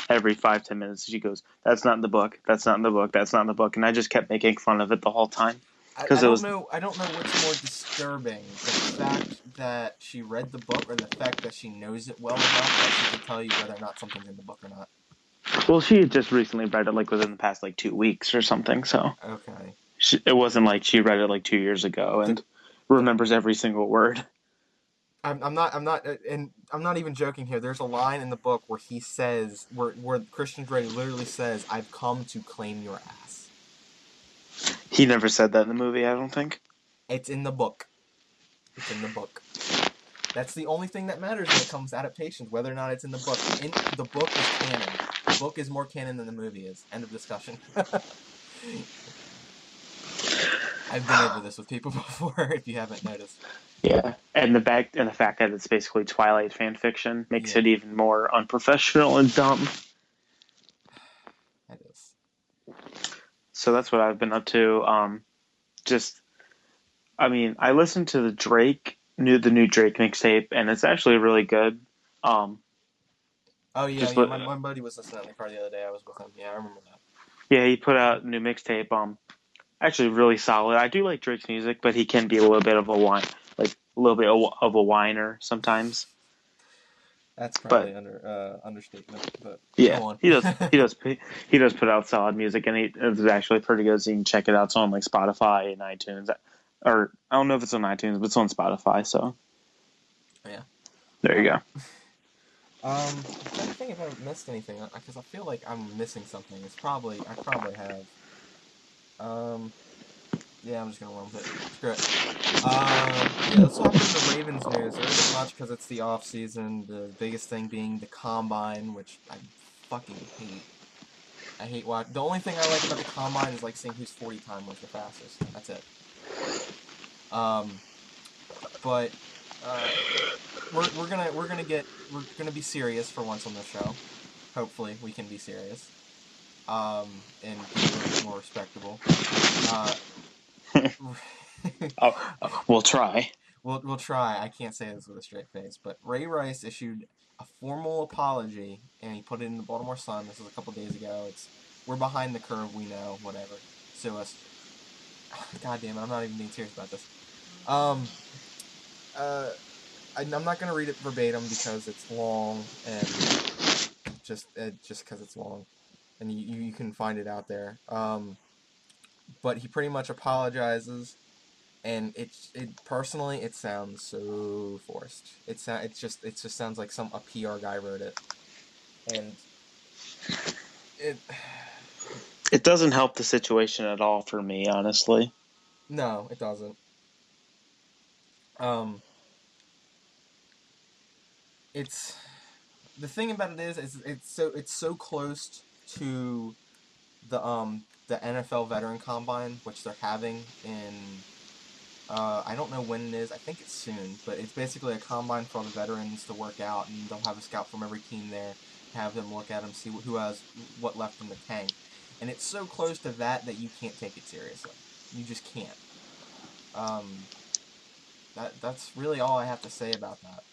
every five ten minutes. She goes, "That's not in the book. That's not in the book. That's not in the book." And I just kept making fun of it the whole time. Because I, I don't was... know. I don't know what's more disturbing: the fact that she read the book, or the fact that she knows it well enough that she can tell you whether or not something's in the book or not. Well, she just recently read it like within the past like two weeks or something. So okay, she, it wasn't like she read it like two years ago and remembers every single word. I'm, I'm not I'm not uh, and I'm not even joking here. There's a line in the book where he says where where Christian Grey literally says, "I've come to claim your ass." He never said that in the movie. I don't think. It's in the book. It's in the book. That's the only thing that matters when it comes to adaptations, whether or not it's in the book. In the book is canon. Book is more canon than the movie is. End of discussion. I've been over this with people before, if you haven't noticed. Yeah, and the fact and the fact that it's basically Twilight fan fiction makes yeah. it even more unprofessional and dumb. That is. So that's what I've been up to. Um, just, I mean, I listened to the Drake new the new Drake mixtape, and it's actually really good. Um, oh yeah, yeah my, my buddy was listening to the car the other day. I was with him. Yeah, I remember that. Yeah, he put out a new mixtape. Um, actually really solid. I do like Drake's music, but he can be a little bit of a whine, like a little bit of a whiner sometimes. That's probably but, under uh, understatement, but yeah, he does he does he does put out solid music, and he, it's actually pretty good. So you can check it out. It's on like Spotify and iTunes, or I don't know if it's on iTunes, but it's on Spotify. So yeah, there you go. Um, I'm trying to think if I missed anything because I feel like I'm missing something. It's probably I probably have. Um, yeah, I'm just gonna with it. Screw it. Um, yeah, let's talk about the Ravens news. There isn't much because it's the off season. The biggest thing being the combine, which I fucking hate. I hate watch. The only thing I like about the combine is like seeing whose 40 time was the fastest. That's it. Um, but uh, we're we're gonna we're gonna get we're gonna be serious for once on the show. Hopefully, we can be serious um, and be a little bit more respectable. Uh, oh, oh, we'll try. We'll, we'll try. I can't say this with a straight face, but Ray Rice issued a formal apology, and he put it in the Baltimore Sun. This was a couple days ago. It's we're behind the curve. We know. Whatever. Sue us. God damn it! I'm not even being serious about this. Um. Uh. I, am not gonna read it verbatim because it's long and just uh, just because it's long and you, you can find it out there. Um, but he pretty much apologizes, and it it personally it sounds so forced. It sound it just it just sounds like some a PR guy wrote it, and it it doesn't help the situation at all for me, honestly. No, it doesn't. Um, it's the thing about it is, is it's so it's so close to the um the NFL Veteran Combine, which they're having in uh, I don't know when it is. I think it's soon, but it's basically a combine for all the veterans to work out, and they'll have a scout from every team there, have them look at them, see who has what left in the tank, and it's so close to that that you can't take it seriously. You just can't. Um, that that's really all I have to say about that.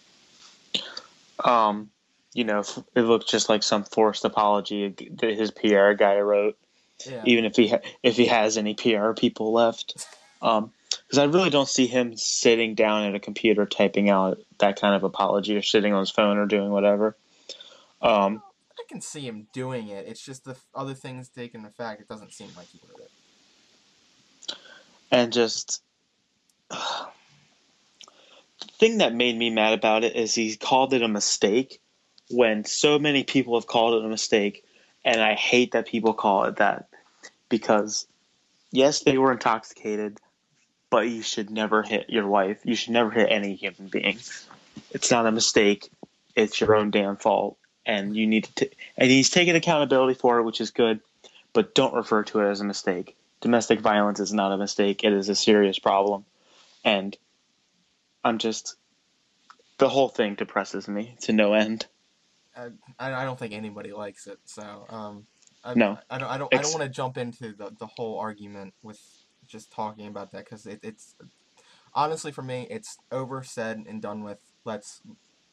Um, you know, it looks just like some forced apology that his PR guy wrote. Yeah. Even if he ha- if he has any PR people left, um, because I really don't see him sitting down at a computer typing out that kind of apology or sitting on his phone or doing whatever. Um, I can see him doing it. It's just the other things taking the fact it doesn't seem like he would it. and just the thing that made me mad about it is he called it a mistake when so many people have called it a mistake, and I hate that people call it that because yes, they were intoxicated, but you should never hit your wife. You should never hit any human being. It's not a mistake. It's your own damn fault, and you need to. T- and he's taking accountability for it, which is good. But don't refer to it as a mistake. Domestic violence is not a mistake. It is a serious problem, and I'm just the whole thing depresses me to no end. I, I don't think anybody likes it. So um, I, No. I don't I don't I don't want to jump into the, the whole argument with just talking about that because it, it's honestly for me it's over said and done with. Let's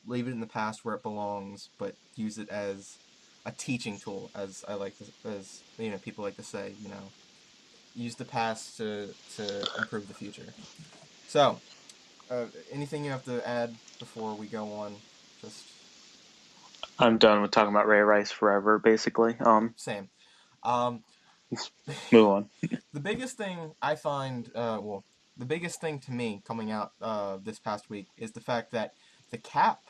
leave it in the past where it belongs, but use it as a teaching tool, as I like to, as you know people like to say. You know, use the past to to improve the future. So, uh, anything you have to add before we go on? Just I'm done with talking about Ray Rice forever, basically. Um, same. Um, move on. the biggest thing I find, uh, well, the biggest thing to me coming out uh, this past week is the fact that the cap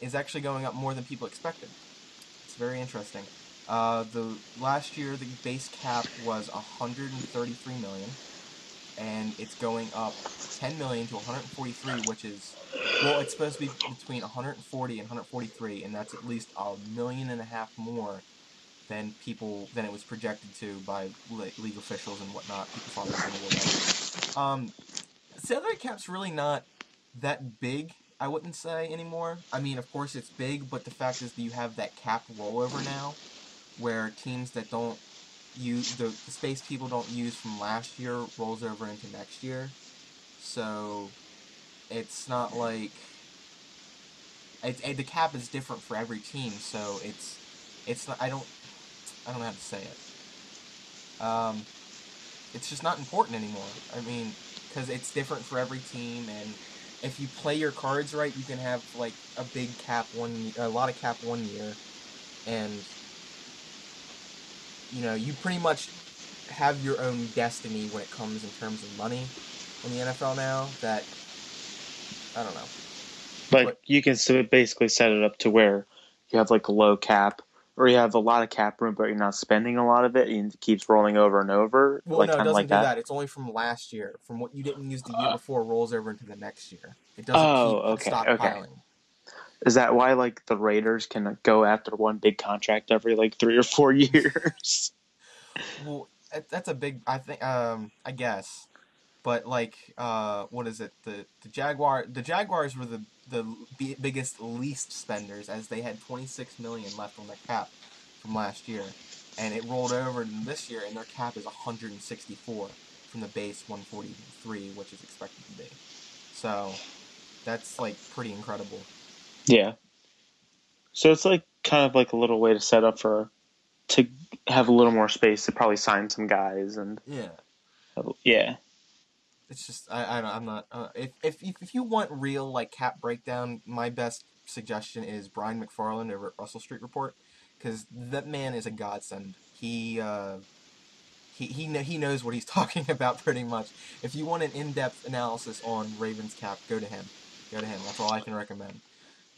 is actually going up more than people expected. It's very interesting. Uh, the last year the base cap was 133 million, and it's going up 10 million to 143, which is well, it's supposed to be between 140 and 143, and that's at least a million and a half more than people than it was projected to by le- league officials and whatnot. People thought it was going to. Um, salary cap's really not that big. I wouldn't say anymore. I mean, of course it's big, but the fact is that you have that cap rollover now, where teams that don't use the, the space people don't use from last year rolls over into next year. So it's not like it, it- the cap is different for every team. So it's it's not. I don't I don't know how to say it. Um, it's just not important anymore. I mean, because it's different for every team, and if you play your cards right, you can have like a big cap one, a lot of cap one year, and you know you pretty much have your own destiny when it comes in terms of money in the NFL now. That I don't know. But But- you can basically set it up to where you have like a low cap, or you have a lot of cap room, but you're not spending a lot of it, and it keeps rolling over and over, Well, like no, it doesn't like do that. that. It's only from last year. From what you didn't use the year Uh, before rolls over into the next year. It doesn't Oh, keep okay, okay. Is that why like the Raiders can go after one big contract every like three or four years? Well, that's a big. I think. Um, I guess, but like, uh, what is it? The the Jaguar. The Jaguars were the the b- biggest least spenders, as they had 26 million left on their cap from last year, and it rolled over this year, and their cap is 164 from the base 143, which is expected to be. So, that's like pretty incredible. Yeah. So it's like kind of like a little way to set up for to have a little more space to probably sign some guys and Yeah. yeah. It's just I, I don't, I'm not uh, if, if if if you want real like cap breakdown, my best suggestion is Brian McFarland over at Russell Street Report because that man is a godsend. He uh, he he kn- he knows what he's talking about pretty much. If you want an in depth analysis on Ravens cap, go to him. Go to him. That's all I can recommend.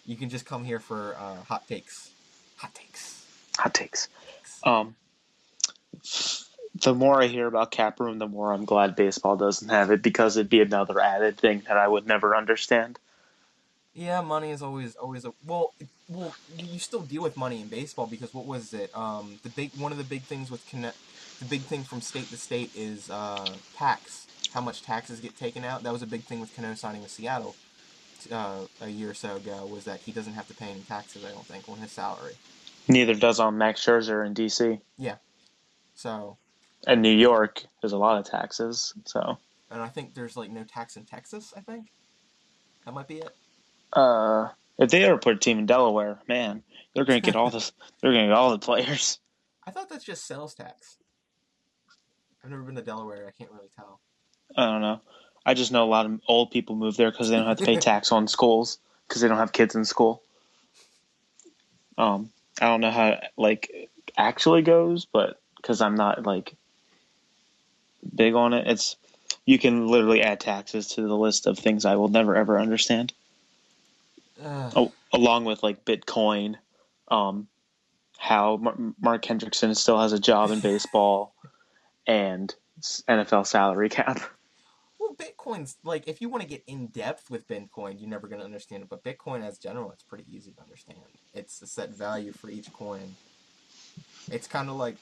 You can just come here for uh, hot takes. Hot takes. Hot takes. Um, the more I hear about cap room, the more I'm glad baseball doesn't have it because it'd be another added thing that I would never understand. Yeah, money is always always a well. it- Well, you still deal with money in baseball because what was it? Um, the big one of the big things with connect, the big thing from state to state is uh, tax. How much taxes get taken out? That was a big thing with Cano signing with Seattle uh, a year or so ago. Was that he doesn't have to pay any taxes? I don't think on his salary. Neither does on Max Scherzer in DC. Yeah. So, And New York, there's a lot of taxes. So, and I think there's like no tax in Texas. I think that might be it. uh, if they ever put a team in Delaware, man, they're gonna get all this. They're gonna get all the players. I thought that's just sales tax. I've never been to Delaware. I can't really tell. I don't know. I just know a lot of old people move there because they don't have to pay tax on schools because they don't have kids in school. Um, I don't know how it, like actually goes, but because I'm not like big on it, it's you can literally add taxes to the list of things I will never ever understand. Ugh. Oh, along with like Bitcoin, um, how Mar- Mark Hendrickson still has a job in baseball, and NFL salary cap. Well, Bitcoin's like if you want to get in depth with Bitcoin, you're never going to understand it. But Bitcoin, as general, it's pretty easy to understand. It's a set value for each coin. It's kind of like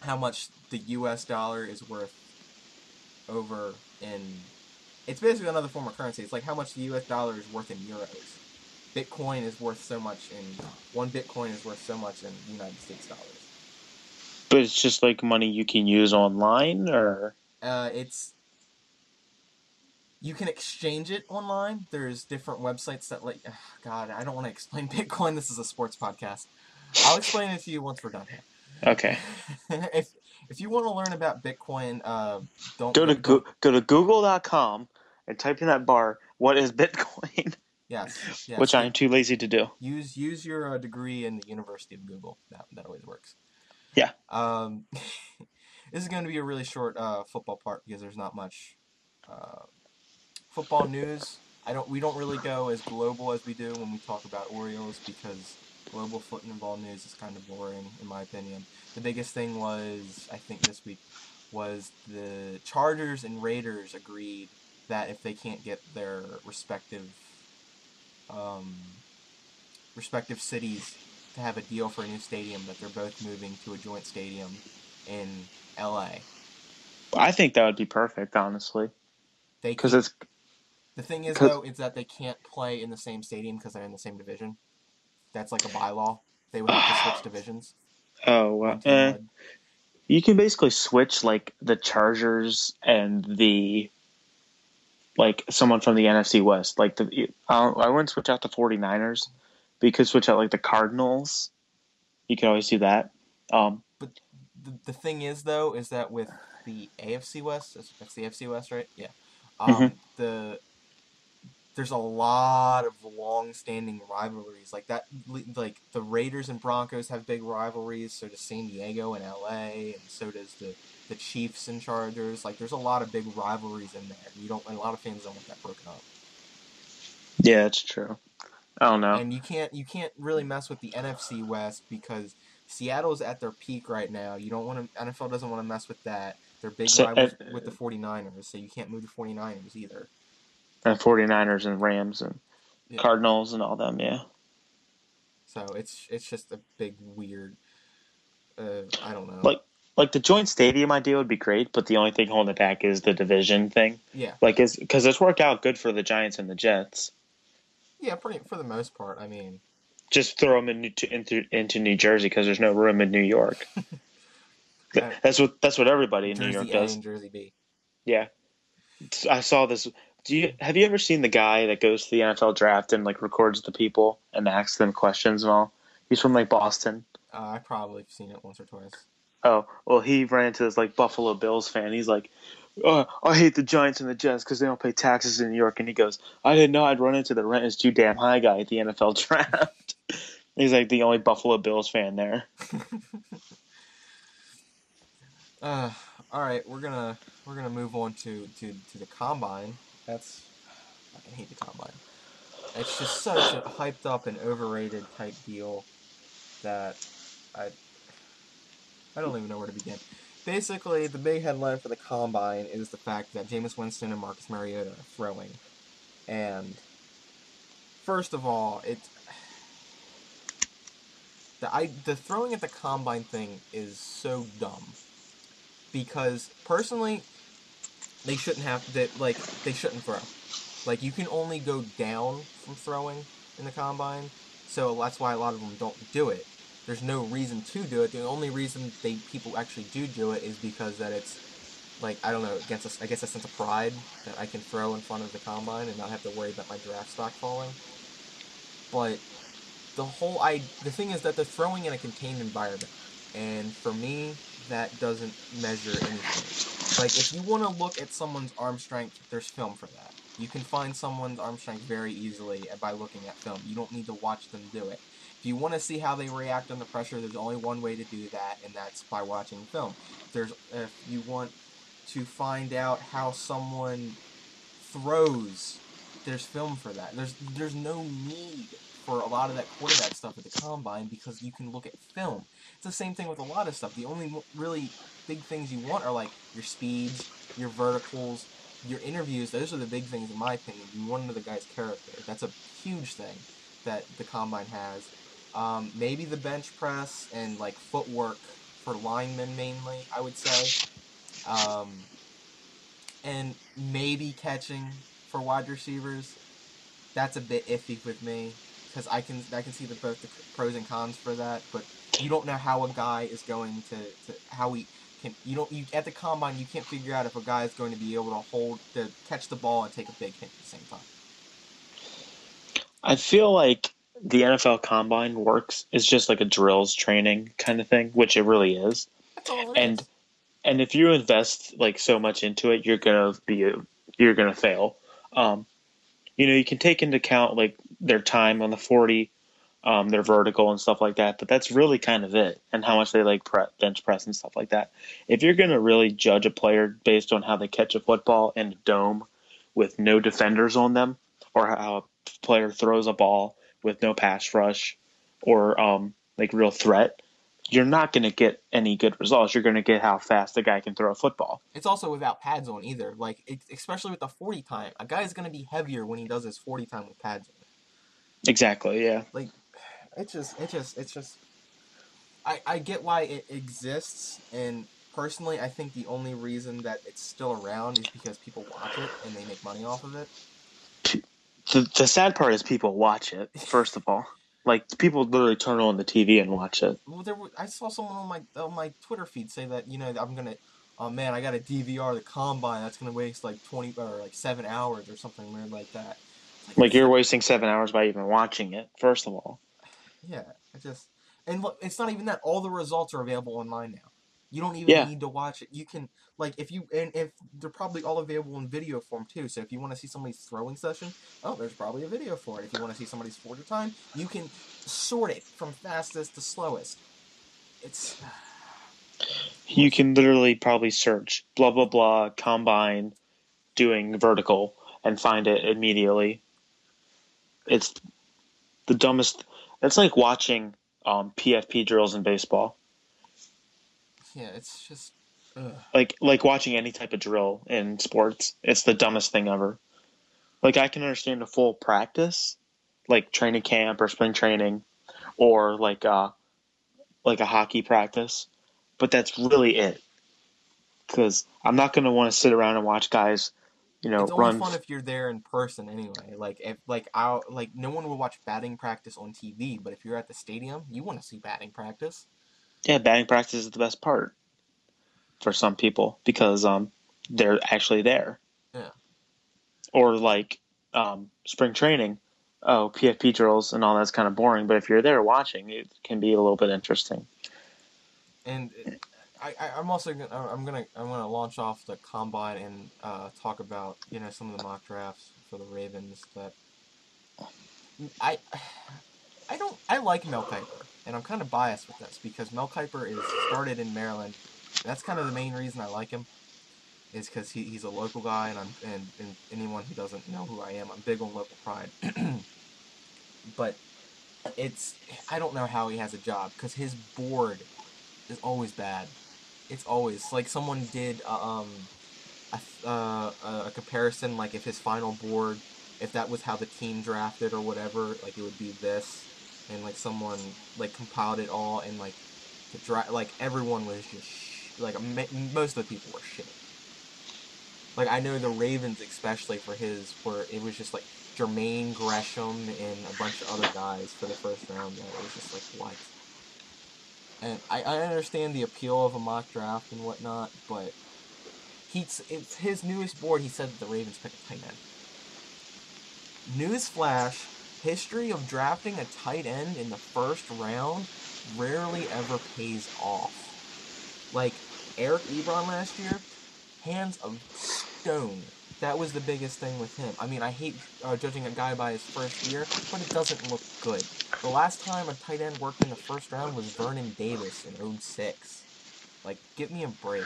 how much the U.S. dollar is worth over in. It's basically another form of currency. It's like how much the U.S. dollar is worth in euros. Bitcoin is worth so much in one Bitcoin is worth so much in United States dollars. But it's just like money you can use online, or Uh, it's you can exchange it online. There's different websites that let. ugh, God, I don't want to explain Bitcoin. This is a sports podcast. I'll explain it to you once we're done here. okay, if if you want to learn about Bitcoin, uh, don't go to go, go to Google.com and type in that bar. What is Bitcoin? yes, yes. Which I am too lazy to do. use use your uh, degree in the University of Google. That that always works. Yeah. Um, this is going to be a really short uh, football part because there's not much uh, football news. I don't. We don't really go as global as we do when we talk about Orioles because global football news is kind of boring in my opinion. The biggest thing was I think this week was the Chargers and Raiders agreed that if they can't get their respective um, respective cities to have a deal for a new stadium, that they're both moving to a joint stadium in LA. I think that would be perfect, honestly, because it's the thing is, though is that they can't play in the same stadium because they're in the same division. That's like a bylaw. They would have to switch divisions. oh well. Eh, you can basically switch like the Chargers and the like someone from the NFC West. Like the I, I wouldn't switch out the 49ers, but you could switch out like the Cardinals. You could always do that. Um, the, the thing is though is that with the AFC West, that's, that's the AFC West, right? Yeah. Um, Mhm. The there's a lot of long-standing rivalries like that. Like the Raiders and Broncos have big rivalries. So does San Diego and LA, and so does the the Chiefs and Chargers. Like there's a lot of big rivalries in there. You don't. A lot of fans don't want that broken up. yeah, it's true. I don't know. and you can't you can't really mess with the NFC West because Seattle's at their peak right now. You don't want to NFL doesn't want to mess with that. They're big So, rivals uh, with the 49ers, so you can't move the 49ers either. And 49ers and Rams and Yeah. Cardinals and all them. Yeah. So it's it's just a big weird uh, I don't know. Like- Like the joint stadium idea would be great, but the only thing holding it back is the division thing. yeah. Like, is because it's worked out good for the Giants and the Jets. Yeah, pretty for the most part. I mean, Just throw them into into, into New Jersey because there's no room in New York. That's what that's what everybody in New Jersey York A does. and Jersey B. Yeah, I saw this. Do you have you ever seen the guy that goes to the NFL draft and like records the people and asks them questions and all? He's from like Boston. Uh, I probably seen it once or twice. Oh well, he ran into this like Buffalo Bills fan. He's like, uh, "I hate the Giants and the Jets because they don't pay taxes in New York." And he goes, "I didn't know I'd run into the rent is too damn high guy at the NFL draft." He's like the only Buffalo Bills fan there. Uh, all right, we're gonna we're gonna move on to to to the combine. That's I hate the combine. It's just such a hyped up and overrated type deal that I I don't even know where to begin. Basically, the big headline for the combine is the fact that Jameis Winston and Marcus Mariota are throwing, and first of all, it the I the throwing at the combine thing is so dumb because personally they shouldn't have that like they shouldn't throw. Like you can only go down from throwing in the combine, so that's why a lot of them don't do it. There's no reason to do it. The only reason they people actually do do it is because that it's like I don't know against a, I guess a sense of pride that I can throw in front of the combine and not have to worry about my draft stock falling. But the whole I the thing is that they're throwing in a contained environment, and for me that doesn't measure anything. Like if you want to look at someone's arm strength, there's film for that. You can find someone's arm strength very easily by looking at film. You don't need to watch them do it. If you want to see how they react under pressure, there's only one way to do that, and that's by watching film. There's if you want to find out how someone throws, there's film for that. There's there's no need for a lot of that quarterback stuff at the combine because you can look at film. It's the same thing with a lot of stuff. The only really big things you want are like your speeds, your verticals, your interviews. Those are the big things in my opinion. You want to know the guy's character. That's a huge thing that the combine has. Um, maybe the bench press and like footwork for linemen mainly, I would say. Um, and maybe catching for wide receivers. That's a bit iffy with me because I can I can see the both the pros and cons for that, but you don't know how a guy is going to, to how he can you don't you at the combine you can't figure out if a guy is going to be able to hold to catch the ball and take a big hit at the same time. I feel like the NFL combine works is just like a drills training kind of thing, which it really is. That's it And is. and if you invest like so much into it, you're gonna be you're gonna fail. Um, you know, you can take into account like their time on the forty, um, their vertical and stuff like that, but that's really kind of it, and how much they like bench press and stuff like that. If you're gonna really judge a player based on how they catch a football in a dome with no defenders on them, or how a player throws a ball with no pass rush, or um, like real threat, you're not going to get any good results. You're going to get how fast a guy can throw a football. It's also without pads on either. Like especially with the forty time, a guy is going to be heavier when he does his forty time with pads on. Exactly. Yeah. Like, it just, it just, it's just. I I get why it exists, and personally, I think the only reason that it's still around is because people watch it and they make money off of it. The the sad part is people watch it. First of all, like people literally turn on the TV and watch it. Well, there were, I saw someone on my on my Twitter feed say that you know I'm gonna, oh man, I got to DVR the combine. That's gonna waste like twenty or like seven hours or something weird like that. Like you're wasting seven hours by even watching it. First of all, Yeah, I just and look, it's not even that. All the results are available online now. You don't even Yeah. need to watch it. You can like if you and if they're probably all available in video form too. So if you want to see somebody's throwing session, oh, there's probably a video for it. If you want to see somebody's forty time, you can sort it from fastest to slowest. It's you can literally probably search blah blah blah combine doing vertical and find it immediately. It's the dumbest. It's like watching um, PFP drills in baseball. yeah, it's just. Ugh. like like watching any type of drill in sports it's the dumbest thing ever like i can understand a full practice like training camp or spring training or like uh like a hockey practice but that's really it because i'm not going to want to sit around and watch guys you know it's only fun if you're there in person anyway. Like if like I like no one will watch batting practice on TV, but if you're at the stadium, you want to see batting practice. yeah batting practice is the best part for some people because um they're actually there Yeah. or like um spring training oh pfp drills and all that's kind of boring but if you're there watching it can be a little bit interesting And I, I I'm also gonna I'm gonna I'm gonna launch off the combine and uh, talk about you know some of the mock drafts for the Ravens that I I don't I like Mel Kiper and I'm kind of biased with this because Mel Kiper is started in Maryland. That's kind of the main reason I like him is because he, he's a local guy and I'm and, and anyone who doesn't know who I am I'm big on local pride. but it's I don't know how he has a job because his board is always bad. It's always like someone did um a, uh, a comparison like if his final board if that was how the team drafted or whatever, like it would be this, and like someone like compiled it all and like the dra- like everyone was just like most of the people were shit. Like I know the Ravens especially for his where it was just like Jermaine Gresham and a bunch of other guys for the first round. That was just like what. And I, I understand the appeal of a mock draft and whatnot, but he's it's his newest board. He said that the Ravens picked a tight end. Newsflash: history of drafting a tight end in the first round rarely ever pays off. Like Eric Ebron last year, hands of stone. That was the biggest thing with him. I mean, I hate uh, judging a guy by his first year, but it doesn't look good. The last time a tight end worked in the first round was Vernon Davis in 06. Like, give me a break.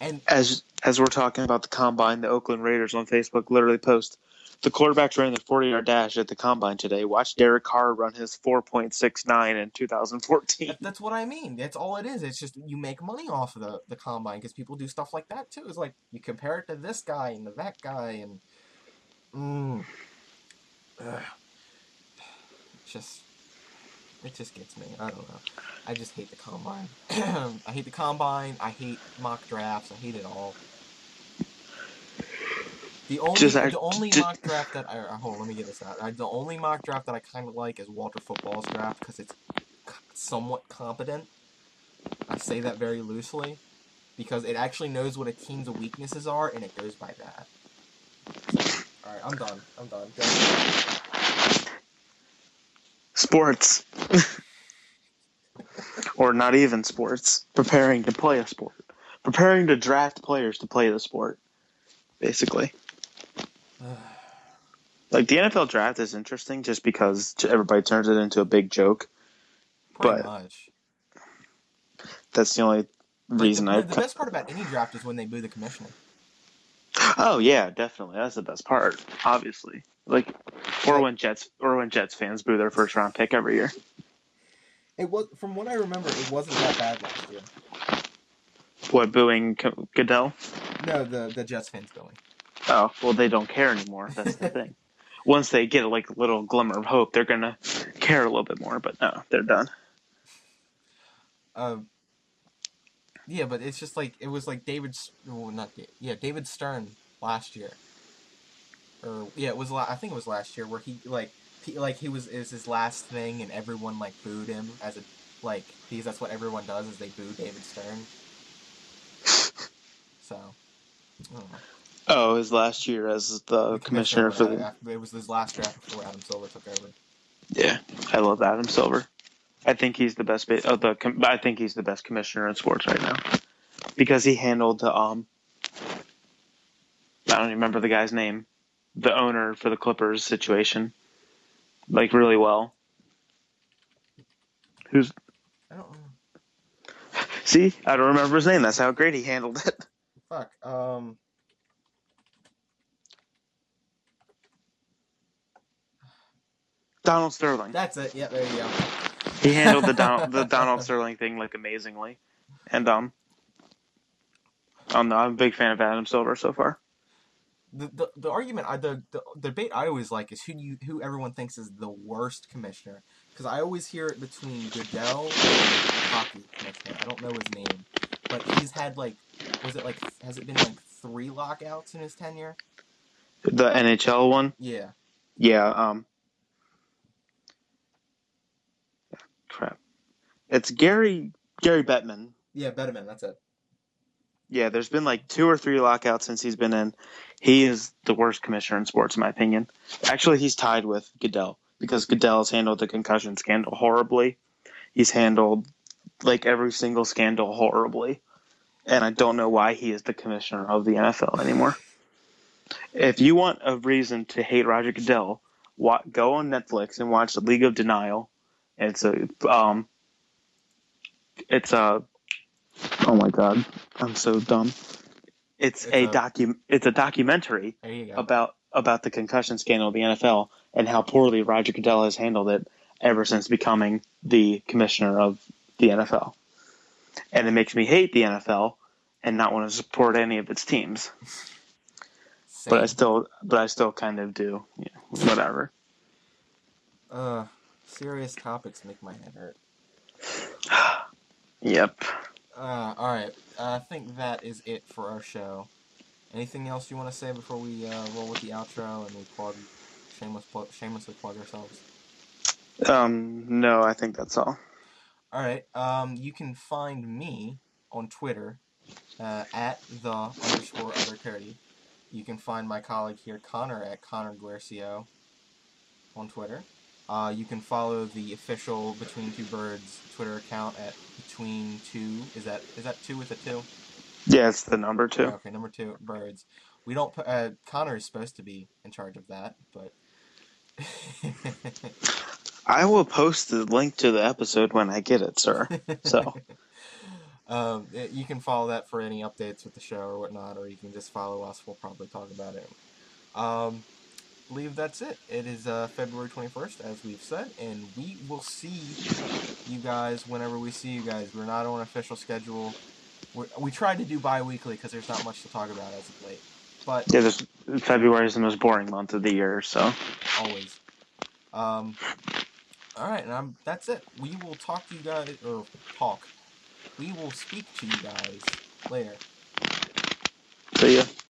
And As as we're talking about the combine, the Oakland Raiders on Facebook literally post the quarterbacks ran the 40 yard dash at the combine today. Watch Derek Carr run his 4.69 in 2014. that, that's what I mean. That's all it is. It's just you make money off of the, the combine because people do stuff like that too. It's like you compare it to this guy and to that guy and. Mm, just. It just gets me. I don't know. I just hate the combine. I hate the combine. I hate mock drafts. I hate it all. The only Just the only ju- mock draft that I uh, hold let me get this out. I, the only mock draft that I kind of like is Walter Football's draft because it's somewhat competent. I say that very loosely because it actually knows what a team's weaknesses are and it goes by that. All right, I'm done. I'm done. Go. Sports. or not even sports. Preparing to play a sport. Preparing to draft players to play the sport. Basically. Like the NFL draft is interesting just because everybody turns it into a big joke. Pretty But- much. That's the only Like, reason the, I. the best part about any draft is when they boo the commissioner. Oh yeah, definitely. That's the best part. Obviously, like, or when Jets or when Jets fans boo their first round pick every year. It was from what I remember, it wasn't that bad last year. What booing K- Goodell? No, the the Jets fans booing. Oh well, they don't care anymore. That's the thing. Once they get like a little glimmer of hope, they're gonna care a little bit more. But no, they're done. Um, yeah, but it's just like it was like David, well, not Da- yeah, David Stern last year, or yeah, it was la- I think it was last year where he like he, like he was is his last thing and everyone like booed him as a like because that's what everyone does is they boo David Stern. So, I don't know. Oh, his last year as the, The commissioner, for uh, the it was his last draft before Adam Silver took over. yeah. I love Adam Silver. I think he's the best. Ba- oh, the com- I think he's the best commissioner in sports right now because he handled the um. I don't even remember the guy's name, the owner for the Clippers situation, like really well. Who's I don't know. see? I don't remember his name. That's how great he handled it. Fuck. Um. Donald Sterling. That's it. Yeah, there you go. He handled the Donald the Donald Sterling thing like amazingly, and um, I'm, I'm a big fan of Adam Silver so far. The, the, the argument I the, the debate I always like is who you who everyone thinks is the worst commissioner because I always hear it between Goodell and hockey commissioner. I don't know his name, but he's had like was it like has it been like three lockouts in his tenure? The NHL one, Yeah, yeah. Um, crap. It's Gary Gary Bettman. yeah, Betterman. That's it. Yeah, there's been like two or three lockouts since he's been in. He is the worst commissioner in sports, in my opinion. Actually, he's tied with Goodell because Goodell has handled the concussion scandal horribly. He's handled like every single scandal horribly, and I don't know why he is the commissioner of the NFL anymore. If you want a reason to hate Roger Goodell, go on Netflix and watch The League of Denial. It's a um, it's a oh my god, I'm so dumb. It's, It's a, a- docu it's a documentary There you go. about about the concussion scandal of the NFL and how poorly Roger Goodell has handled it ever since becoming the commissioner of the NFL. And it makes me hate the NFL and not want to support any of its teams. but I still, but I still kind of do. Yeah, whatever. Uh, serious topics make my head hurt. Yep. Uh, all right. I think that is it for our show. Anything else you want to say before we uh, roll with the outro and we plug, shameless plug, shamelessly plug ourselves? Um, no, I think that's all. All right. Um, you can find me on Twitter uh, at the underscore other parody. You can find my colleague here, Connor, at Connor Guercio on Twitter. Uh, you can follow the official Between Two Birds Twitter account at Between Two. Is that is that two with a two? Yeah, it's the number two. Okay, number two, birds. We don't. Uh, Connor is supposed to be in charge of that, but I will post the link to the episode when I get it, sir. So. um, it- you can follow that for any updates with the show or whatnot, or you can just follow us. We'll probably talk about it. Um, believe that's it. It is uh, February twenty first, as we've said, and we will see you guys whenever we see you guys. We're not on official schedule. We're, we tried to do bi-weekly because there's not much to talk about as of late, but Yeah, this February is the most boring month of the year, so always. Um, all right, and I'm, that's it. We will talk to you guys, or talk. We will speak to you guys later. see ya.